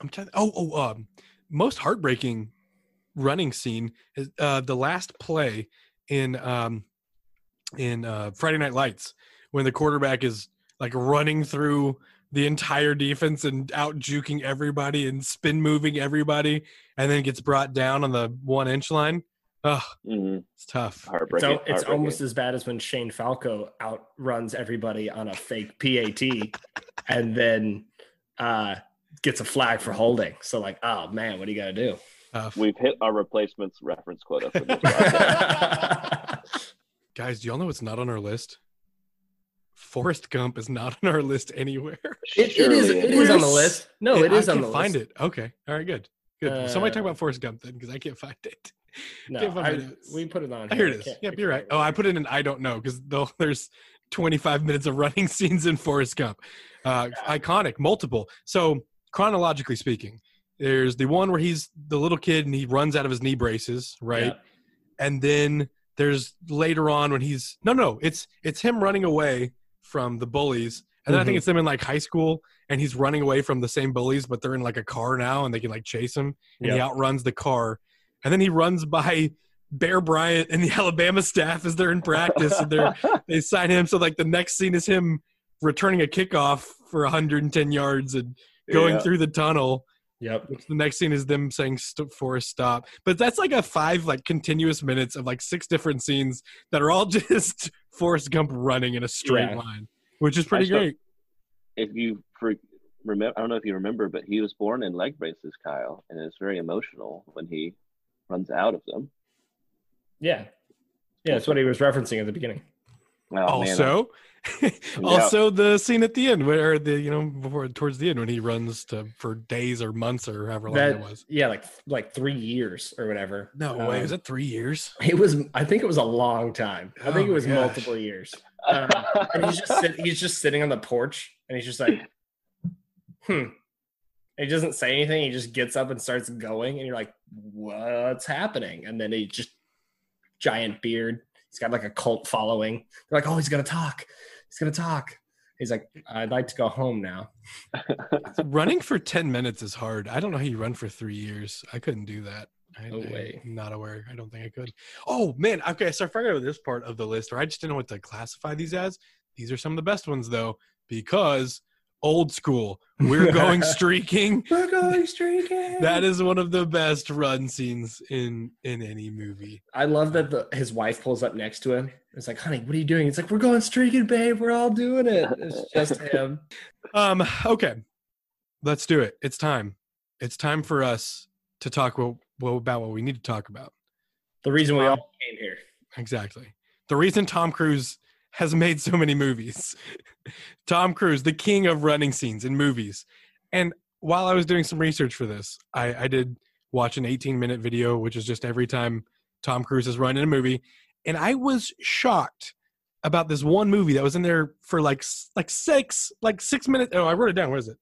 I'm trying. Oh, oh, um, most heartbreaking running scene is uh the last play in um in uh Friday Night Lights when the quarterback is like running through the entire defense and out juking everybody and spin moving everybody and then gets brought down on the one inch line. Oh, hmm it's tough. It's, Heartbreaking. al- it's heartbreaking. almost as bad as when Shane Falco outruns everybody on a fake PAT and then uh, gets a flag for holding. So, like, oh man, what do you got to do? Tough. We've hit our replacements reference quota for Guys, do y'all know what's not on our list? Forrest Gump is not on our list anywhere. It, it is. Surely It is on the list. No, it I on can't the find list. it. Okay. All right. Good. Good. Somebody talk Uh, about Forrest Gump then, because I can't find it. No, Can't find my I, we put it on. Oh, here it is. Yep, you're right. Oh, I put it in. I don't know because though there's 25 minutes of running scenes in Forrest Gump. Uh, iconic, multiple. So chronologically speaking, there's the one where he's the little kid and he runs out of his knee braces, right? Yeah. And then there's later on when he's no, no, it's it's him running away from the bullies. And then I think Mhm. it's them in like high school, and he's running away from the same bullies, but they're in like a car now, and they can like chase him, and he outruns the car, and then he runs by Bear Bryant and the Alabama staff as they're in practice, and they're they sign him. So like the next scene is him returning a kickoff for 110 yards and going Yeah. through the tunnel. Yep. The next scene is them saying st- Forrest stop. But that's like a five like continuous minutes of like six different scenes that are all just Forrest Gump running in a straight Yeah. line, which is pretty I still- great. If you for, remember, I don't know if you remember, but he was born in leg braces, Kyle, and it's very emotional when he runs out of them. Yeah. Yeah, that's what he was referencing at the beginning. Oh, man, also, also the scene at the end where the you know before towards the end when he runs to for days or months or however long That it was. yeah, like like three years or whatever. No Um, way, was it three years? It was. I think it was a long time. I think Oh it was gosh. multiple years. Um, and he's just sit, he's just sitting on the porch, and he's just like, hmm. He doesn't say anything. He just gets up and starts going, and you're like, what's happening? And then he just giant beard. He's got like a cult following. They're like, oh, he's gonna talk. He's gonna talk. He's like, I'd like to go home now. Running for ten minutes is hard. I don't know how you run for three years. I couldn't do that. I, No I'm way. not aware. I don't think I could. Oh man. Okay, so I forgot about this part of the list, or I just didn't know what to classify these as. These are some of the best ones though, because old school. We're going streaking. We're going streaking. That is one of the best run scenes in in any movie. I love that the, his wife pulls up next to him. It's like, honey, what are you doing? It's like, we're going streaking, babe. We're all doing it. It's just him. Um. Okay, let's do it. It's time. It's time for us to talk well, well about what we need to talk about. The reason we all came here. Exactly. The reason Tom Cruise has made so many movies. Tom Cruise, the king of running scenes in movies. And while I was doing some research for this, I, I did watch an 18 minute video, which is just every time Tom Cruise has run in a movie. And I was shocked about this one movie that was in there for like like six like six minutes. Oh, I wrote it down. What is it?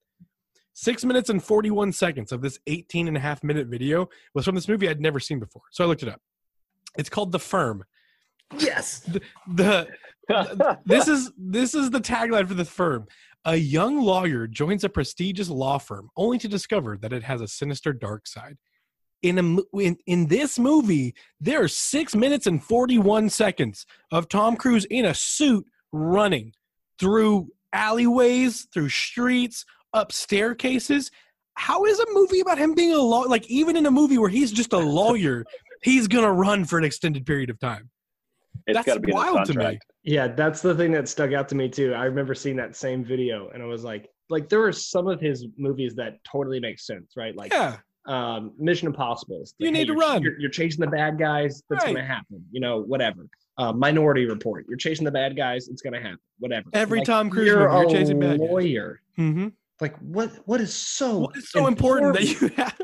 Six minutes and 41 seconds of this 18 and a half minute video was from this movie I'd never seen before. So I looked it up. It's called The Firm Yes. the this is this is the tagline for the firm. A young lawyer joins a prestigious law firm only to discover that it has a sinister dark side. In a in, in this movie there are six minutes and 41 seconds of tom cruise in a suit running through alleyways through streets up staircases. How is a movie about him being a law like even in a movie where he's just a lawyer he's gonna run for an extended period of time it's that's got to be wild to me. Yeah, that's the thing that stuck out to me too. I remember seeing that same video and I was like, like there are some of his movies that totally make sense, right? Like yeah um Mission Impossible. It's You like, need to you're- run. You're, you're chasing the bad guys. That's Right. gonna happen. You know, whatever. Uh, Minority Report. You're chasing the bad guys. It's gonna happen. Whatever. Every Like, Tom Cruise you're movie, you're a chasing bad guys. lawyer. Mm-hmm. Like what? What is so? What is so important, that you have?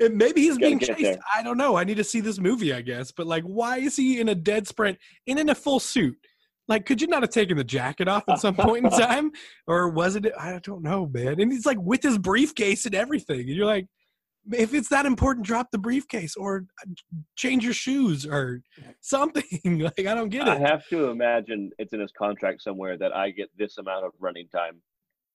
And maybe he's being chased. there. I don't know. I need to see this movie, I guess. But like, why is he in a dead sprint and in a full suit? Like, could you not have taken the jacket off at some point in time, or was it? I don't know, man. And he's like with his briefcase and everything, and you're like, if it's that important, drop the briefcase or uh, change your shoes or something. like, I don't get it. I have to imagine it's in his contract somewhere that I get this amount of running time,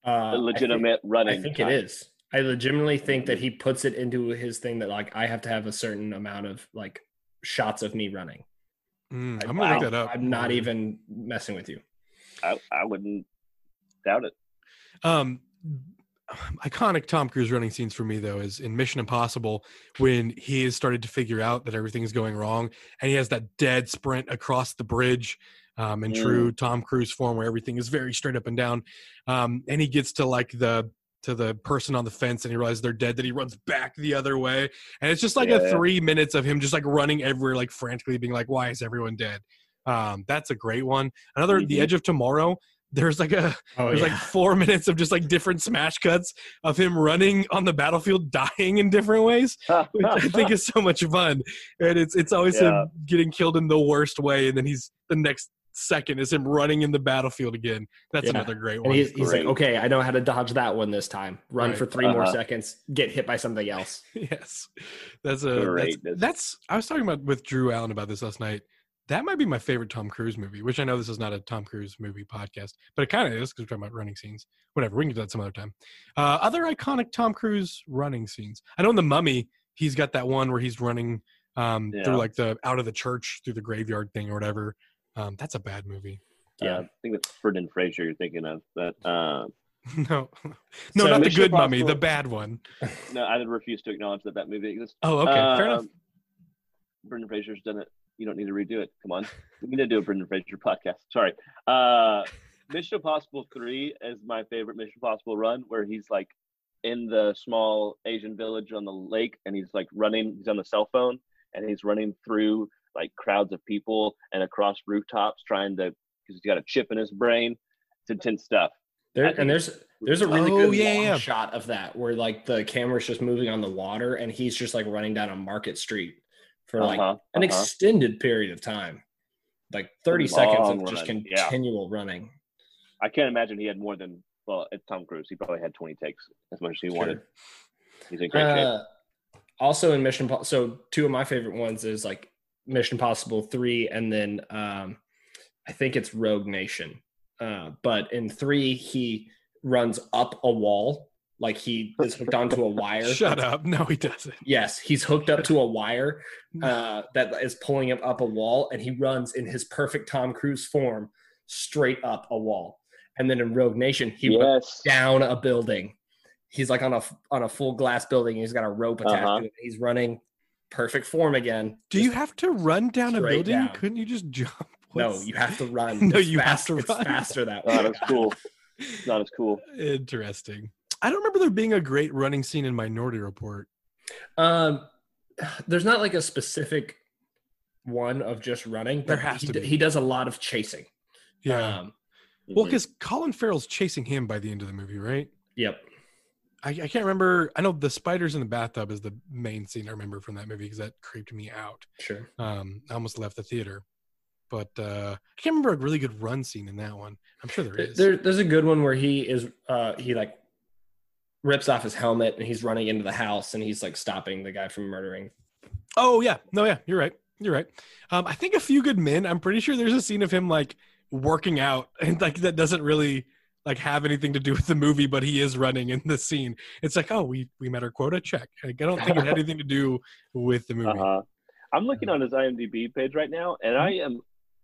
Uh, legitimate I running. think, I time. think it is. I legitimately think that he puts it into his thing that like I have to have a certain amount of like shots of me running. Mm, I- I'm gonna look that up. I'm not even messing with you. I, I wouldn't doubt it. Um, iconic Tom Cruise running scenes for me though is in Mission Impossible when he has started to figure out that everything is going wrong and he has that dead sprint across the bridge. Um, in Mm. true Tom Cruise form, where everything is very straight up and down, um, and he gets to like the to the person on the fence, and he realizes they're dead. That he runs back the other way, and it's just like a Yeah. three minutes of him just like running everywhere, like frantically being like, "Why is everyone dead?" Um, that's a great one. Another, The Mhm. Edge of Tomorrow. There's like a Oh there's like four minutes of just like different smash cuts of him running on the battlefield, dying in different ways, which I think is so much fun. And it's it's always Yeah. him getting killed in the worst way, and then he's the next second is him running in the battlefield again. That's Yeah. another great and one. he's, he's like, okay, I know how to dodge that one this time. Run Right. for 3 more Uh-huh. seconds, get hit by something else. yes, that's a that's, that's. I was talking about with Drew Allen about this last night. That might be my favorite Tom Cruise movie, which I know this is not a Tom Cruise movie podcast, but it kind of is because we're talking about running scenes. Whatever, we can do that some other time. Uh, other iconic Tom Cruise running scenes. I know in The Mummy, he's got that one where he's running um, Yeah. through like the out of the church through the graveyard thing or whatever. Um, that's a bad movie. Yeah, Uh, I think that's Brendan Fraser you're thinking of. But uh, no, no, So not the good mummy, the bad one. no, I would refuse to acknowledge that that movie exists. Oh, okay, fair enough. Um, Brendan Fraser's done it. You don't need to redo it. Come on, we need to do a Brendan Fraser podcast. Sorry. Uh, Mission Impossible Three is my favorite Mission Impossible run, where he's like in the small Asian village on the lake, and he's like running. He's on the cell phone, and he's running through like crowds of people and across rooftops, trying to because he's got a chip in his brain. It's intense stuff. There, and there's there's a really Oh, good yeah, long yeah. shot of that where like the camera's just moving on the water and he's just like running down a market street for like Uh-huh, an uh-huh. extended period of time, like 30 seconds long of just run, yeah. continual running. I can't imagine he had more than well, it's Tom Cruise. He probably had 20 takes as much as he wanted. He's in great shape. Uh, also in Mission, Po- so two of my favorite ones is like Mission Possible three, and then um, I think it's Rogue Nation. Uh, but in three, he runs up a wall, like he is hooked onto a wire. Shut up. No, he doesn't. Yes, he's hooked up to a wire uh, that is pulling him up a wall, and he runs in his perfect Tom Cruise form straight up a wall. And then in Rogue Nation, he runs yes. down a building. He's like on a on a full glass building. He's got a rope attached Uh-huh. to it. He's running perfect form again. Do you have to run down a building? down. Couldn't you just jump? no? You have to run. No, It's you have fast- to It's run. faster that way. that's cool. Not as cool. Interesting. I don't remember there being a great running scene in Minority Report. Um, there's not like a specific one of just running. There but has he, to be. He does a lot of chasing. Yeah. Um, well, Mhm. because Colin Farrell's chasing him by the end of the movie, right? yep. I, I can't remember. I know the spiders in the bathtub is the main scene I remember from that movie because that creeped me out. Sure. Um, I almost left the theater, but uh, I can't remember a really good run scene in that one. I'm sure there is. There, there's a good one where he is uh he like rips off his helmet and he's running into the house and he's like stopping the guy from murdering. Oh yeah, no, yeah, you're right. You're right. Um, I think a few good men. I'm pretty sure there's a scene of him like working out, and like that doesn't really like have anything to do with the movie, but he is running in the scene. It's like, oh, we we met our quota. Check. Like, I don't think it had anything to do with the movie. Uh-huh. I'm looking on his IMDb page right now, and I am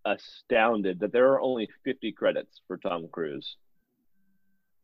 astounded that there are only 50 credits for Tom Cruise.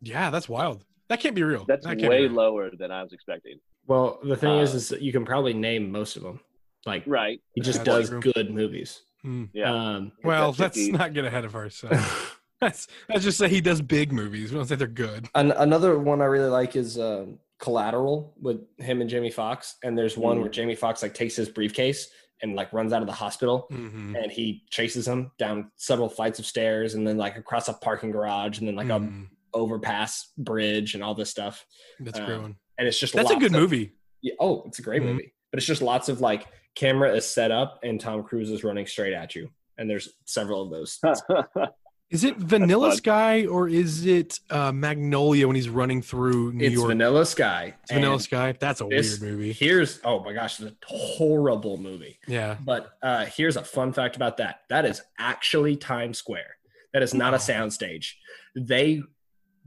Yeah, that's wild. That can't be real. That's That can't way real. lower than I was expecting. Well, the thing is, Uh, is that you can probably name most of them. Like Right? he just Yeah, does true. good movies. Hmm. Yeah. Um, Well, let's not get ahead of ourselves. let's, let's just say he does big movies. We don't say they're good. an- another one I really like is um, Collateral with him and Jamie Foxx. And there's one Mm. where Jamie Foxx like takes his briefcase and like runs out of the hospital. Mhm. And he chases him down several flights of stairs and then like across a parking garage and then like a Mm, overpass bridge and all this stuff. that's a um, great one. And it's just That's a good of- movie. Yeah, oh, it's a great Mhm. movie. But it's just lots of like camera is set up and Tom Cruise is running straight at you. And there's several of those. Is it Vanilla. Sky or is it uh, Magnolia when he's running through New it's York? Vanilla Sky. It's Vanilla Sky. That's a this- weird movie. Here's oh my gosh, it's a horrible movie. Yeah. But uh, here's a fun fact about that. That is actually Times Square. That is not a soundstage. They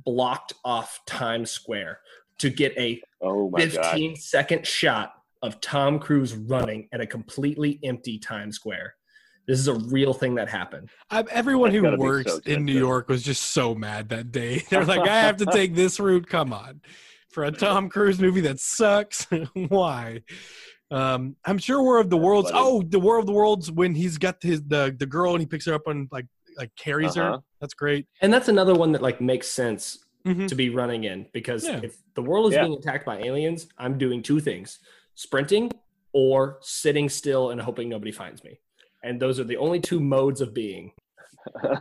blocked off Times Square to get a oh my god. 15 second shot of Tom Cruise running at a completely empty Times Square. This is a real thing that happened. I, everyone That's who gotta works so in New. York was just so mad that day. They're like, I have to take this route. Come on. For a Tom Cruise movie that sucks. Why? Um, I'm sure War of the Worlds. Oh, the War of the Worlds when he's got his the the girl and he picks her up and like like carries her. Uh-huh. That's great. And that's another one that like makes sense Mhm. to be running in because Yeah. if the world is Yeah. being attacked by aliens, I'm doing two things: sprinting or sitting still and hoping nobody finds me. And those are the only two modes of being.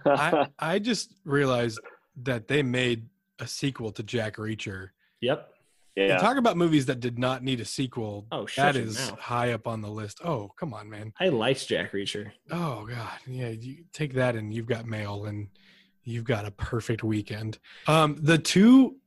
I I just realized that they made a sequel to Jack Reacher. Yep. And yeah. talk about movies that did not need a sequel. Oh, shut that mouth. high up on the list. Oh, come on, man. I liked Jack Reacher. Oh God, yeah. You take that, and you've got mail, and you've got a perfect weekend. Um, the two,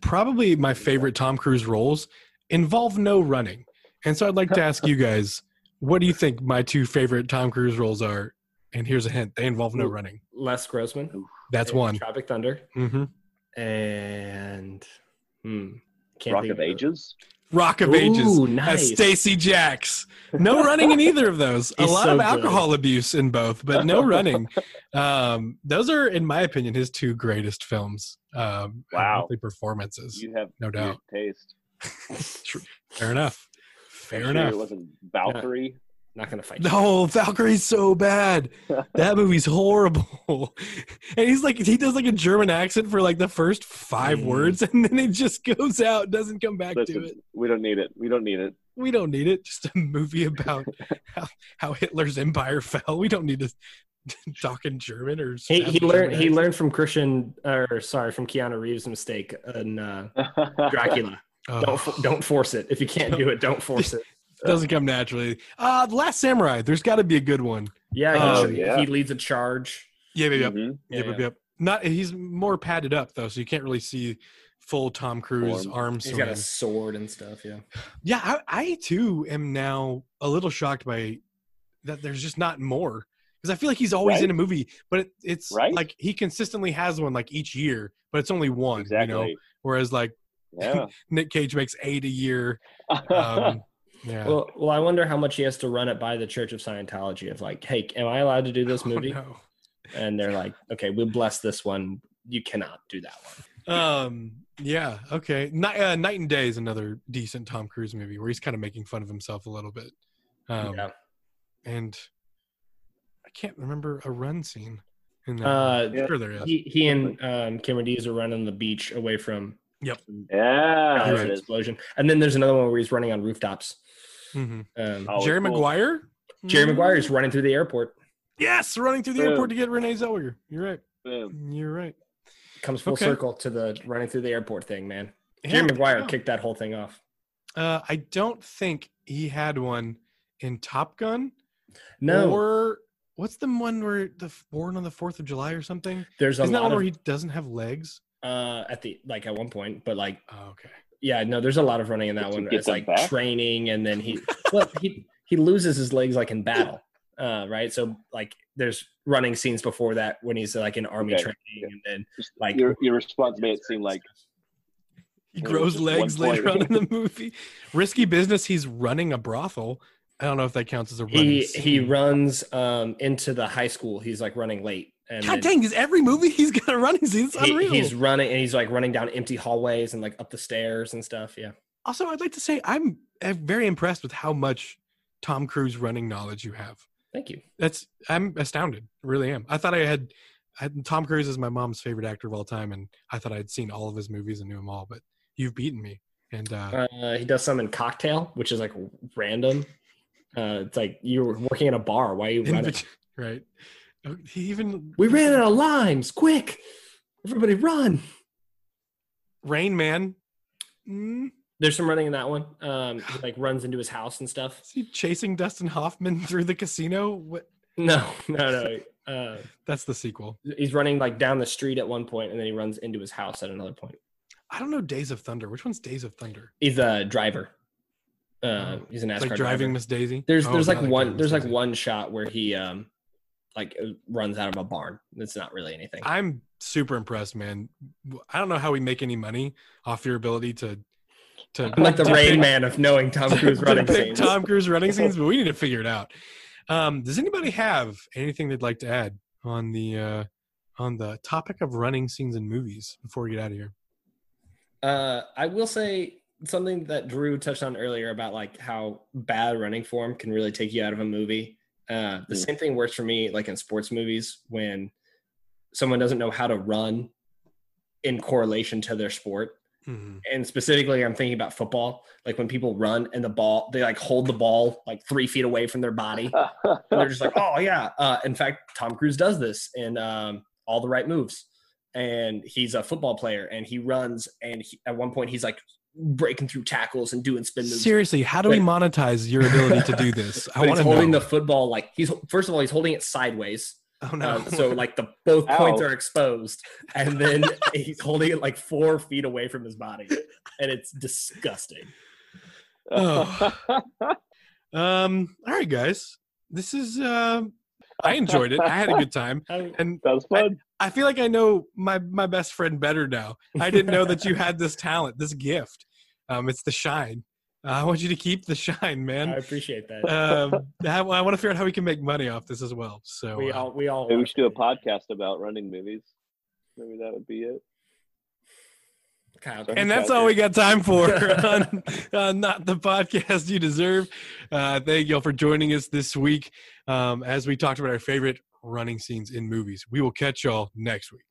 probably my favorite Tom Cruise roles, involve no running, and so I'd like to ask you guys, what do you think my two favorite Tom Cruise roles are? And here's a hint: they involve no running. Les Grossman. That's one. Tropic Thunder. hmm And hmm, can't Rock of Ages. Rock of Ages Ooh, as nice. Stacee Jaxx. No running in either of those. A lot so of good. alcohol abuse in both, but no running. Um, those are, in my opinion, his two greatest films. Um, Wow. performances. You have No doubt. taste. Fair enough. I'm Fair sure enough. It wasn't Valkyrie. Not gonna fight. you. No, Valkyrie's so bad. That movie's horrible. And he's like, he does like a German accent for like the first five Mm. words, and then it just goes out, doesn't come back to it. we don't need it. We don't need it. We don't need it. Just a movie about how, how Hitler's empire fell. We don't need to talk in German or. He, he learned he learned from Christian or sorry from Keanu Reeves' mistake in uh, Dracula. Oh, Don't don't force it. If you can't do it, don't force it. it doesn't come naturally. Uh, The Last Samurai. There's got to be a good one. Yeah, he, Oh, yeah. he leads a charge. Yeah, yeah, yeah. Mhm. Yep, Yeah. yep, yep. Not he's more padded up though, so you can't really see full Tom Cruise Form. arm He's swing. got a sword and stuff. Yeah. Yeah, I, I too am now a little shocked by that. There's just not more because I feel like he's always Right. in a movie, but it, it's Right. like he consistently has one like each year, but it's only one. Exactly. You know, whereas like Yeah. Nick Cage makes eight a year. Um, yeah. Well, well, I wonder how much he has to run it by the Church of Scientology of like, hey, am I allowed to do this Oh, movie? no. And they're like, okay, we'll bless this one. You cannot do that one. Um. Yeah. Okay. Knight, uh, Knight and Day is another decent Tom Cruise movie where he's kind of making fun of himself a little bit. Um, yeah. And I can't remember a run scene in that. Uh, Yeah. sure, there is. he, he and um, Cameron Diaz are running the beach away from yeah. You're there right. it is. explosion. And then there's another one where he's running on rooftops. hmm Um, Oh, Jerry cool. Maguire. Jerry Mm. Maguire is running through the airport. Yes, running through the Boom. airport to get Renee Zellweger. You're right. Boom. You're right. Comes full Okay. circle to the running through the airport thing, man. Yeah, Jerry Maguire yeah. kicked that whole thing off. Uh, I don't think he had one in Top Gun. No, Or what's the one where the born on the Fourth of July or something? there's a Isn't that one of where he doesn't have legs? Uh, at the like at one point, but like Oh, okay. yeah, no, there's a lot of running in that To one. It's like back? training, and then he well he he loses his legs like in battle, uh, right? So like there's running scenes before that when he's like in army Okay, training, and then Like- your your response made it seem like He grows legs later on in the movie. Risky business. He's running a brothel. I don't know if that counts as a running. he he runs um into the high school. He's like running late, and God dang! Is every movie he's got a running scene? It's he- unreal. he's running and he's like running down empty hallways and like up the stairs and stuff. Yeah. Also, I'd like to say I'm very impressed with how much Tom Cruise running knowledge you have. Thank you. That's I'm astounded. Really am. I thought I had, I had Tom Cruise is my mom's favorite actor of all time, and I thought I'd seen all of his movies and knew them all. But you've beaten me. And uh, Uh, he does some in Cocktail, which is like random. Uh, it's like you're working in a bar. Why are you running? right, he even We ran out of limes. Quick, everybody run! Rain Man. Mm, There's some running in that one. Um, he like runs into his house and stuff. is he chasing Dustin Hoffman through the casino? What? No, no, no. Uh, That's the sequel. he's running like down the street at one point, and then he runs into his house at another point. I don't know Days of Thunder. Which one's Days of Thunder? He's a driver. Uh, Oh. he's an NASCAR like driver. driving Miss Daisy. There's Oh, there's it's like one there's Miss like one shot where he um like uh, runs out of a barn. It's not really anything. I'm super impressed, man. I don't know how we make any money off your ability to to I'm like the to Rain pick- Man of knowing Tom to- Cruise to running pick scenes. Tom Cruise running scenes, but we need to figure it out. Um, does anybody have anything they'd like to add on the uh, on the topic of running scenes in movies before we get out of here? Uh, I will say something that Drew touched on earlier about like how bad running form can really take you out of a movie. Uh, the Mm. same thing works for me, like in sports movies, when someone doesn't know how to run in correlation to their sport. Mhm. And specifically, I'm thinking about football. Like when people run and the ball, they like hold the ball like three feet away from their body. And they're just like, oh yeah. Uh, in fact, Tom Cruise does this in um, all the right moves. And he's a football player, and he runs. And he, at one point, he's like breaking through tackles and doing spin moves. Seriously, how do we monetize your ability to do this? I But want he's to holding know. the football like he's first of all he's holding it sideways, oh no! uh, so like the both points are exposed, and then he's holding it like four feet away from his body, and it's disgusting. Oh. um. All right, guys. This is. Uh, I enjoyed it. I had a good time, and that was fun. I feel like I know my my best friend better now. I didn't know that you had this talent, this gift. Um, it's the shine. I want you to keep the shine, man. I appreciate that. um, I, I want to figure out how we can make money off this as well. So we uh, all we all Maybe we should do a podcast about running movies. Maybe that would be it. Kyle, and that's all we got time for on, on not the podcast you deserve. Uh, thank you all for joining us this week um, as we talked about our favorite running scenes in movies. We will catch y'all next week.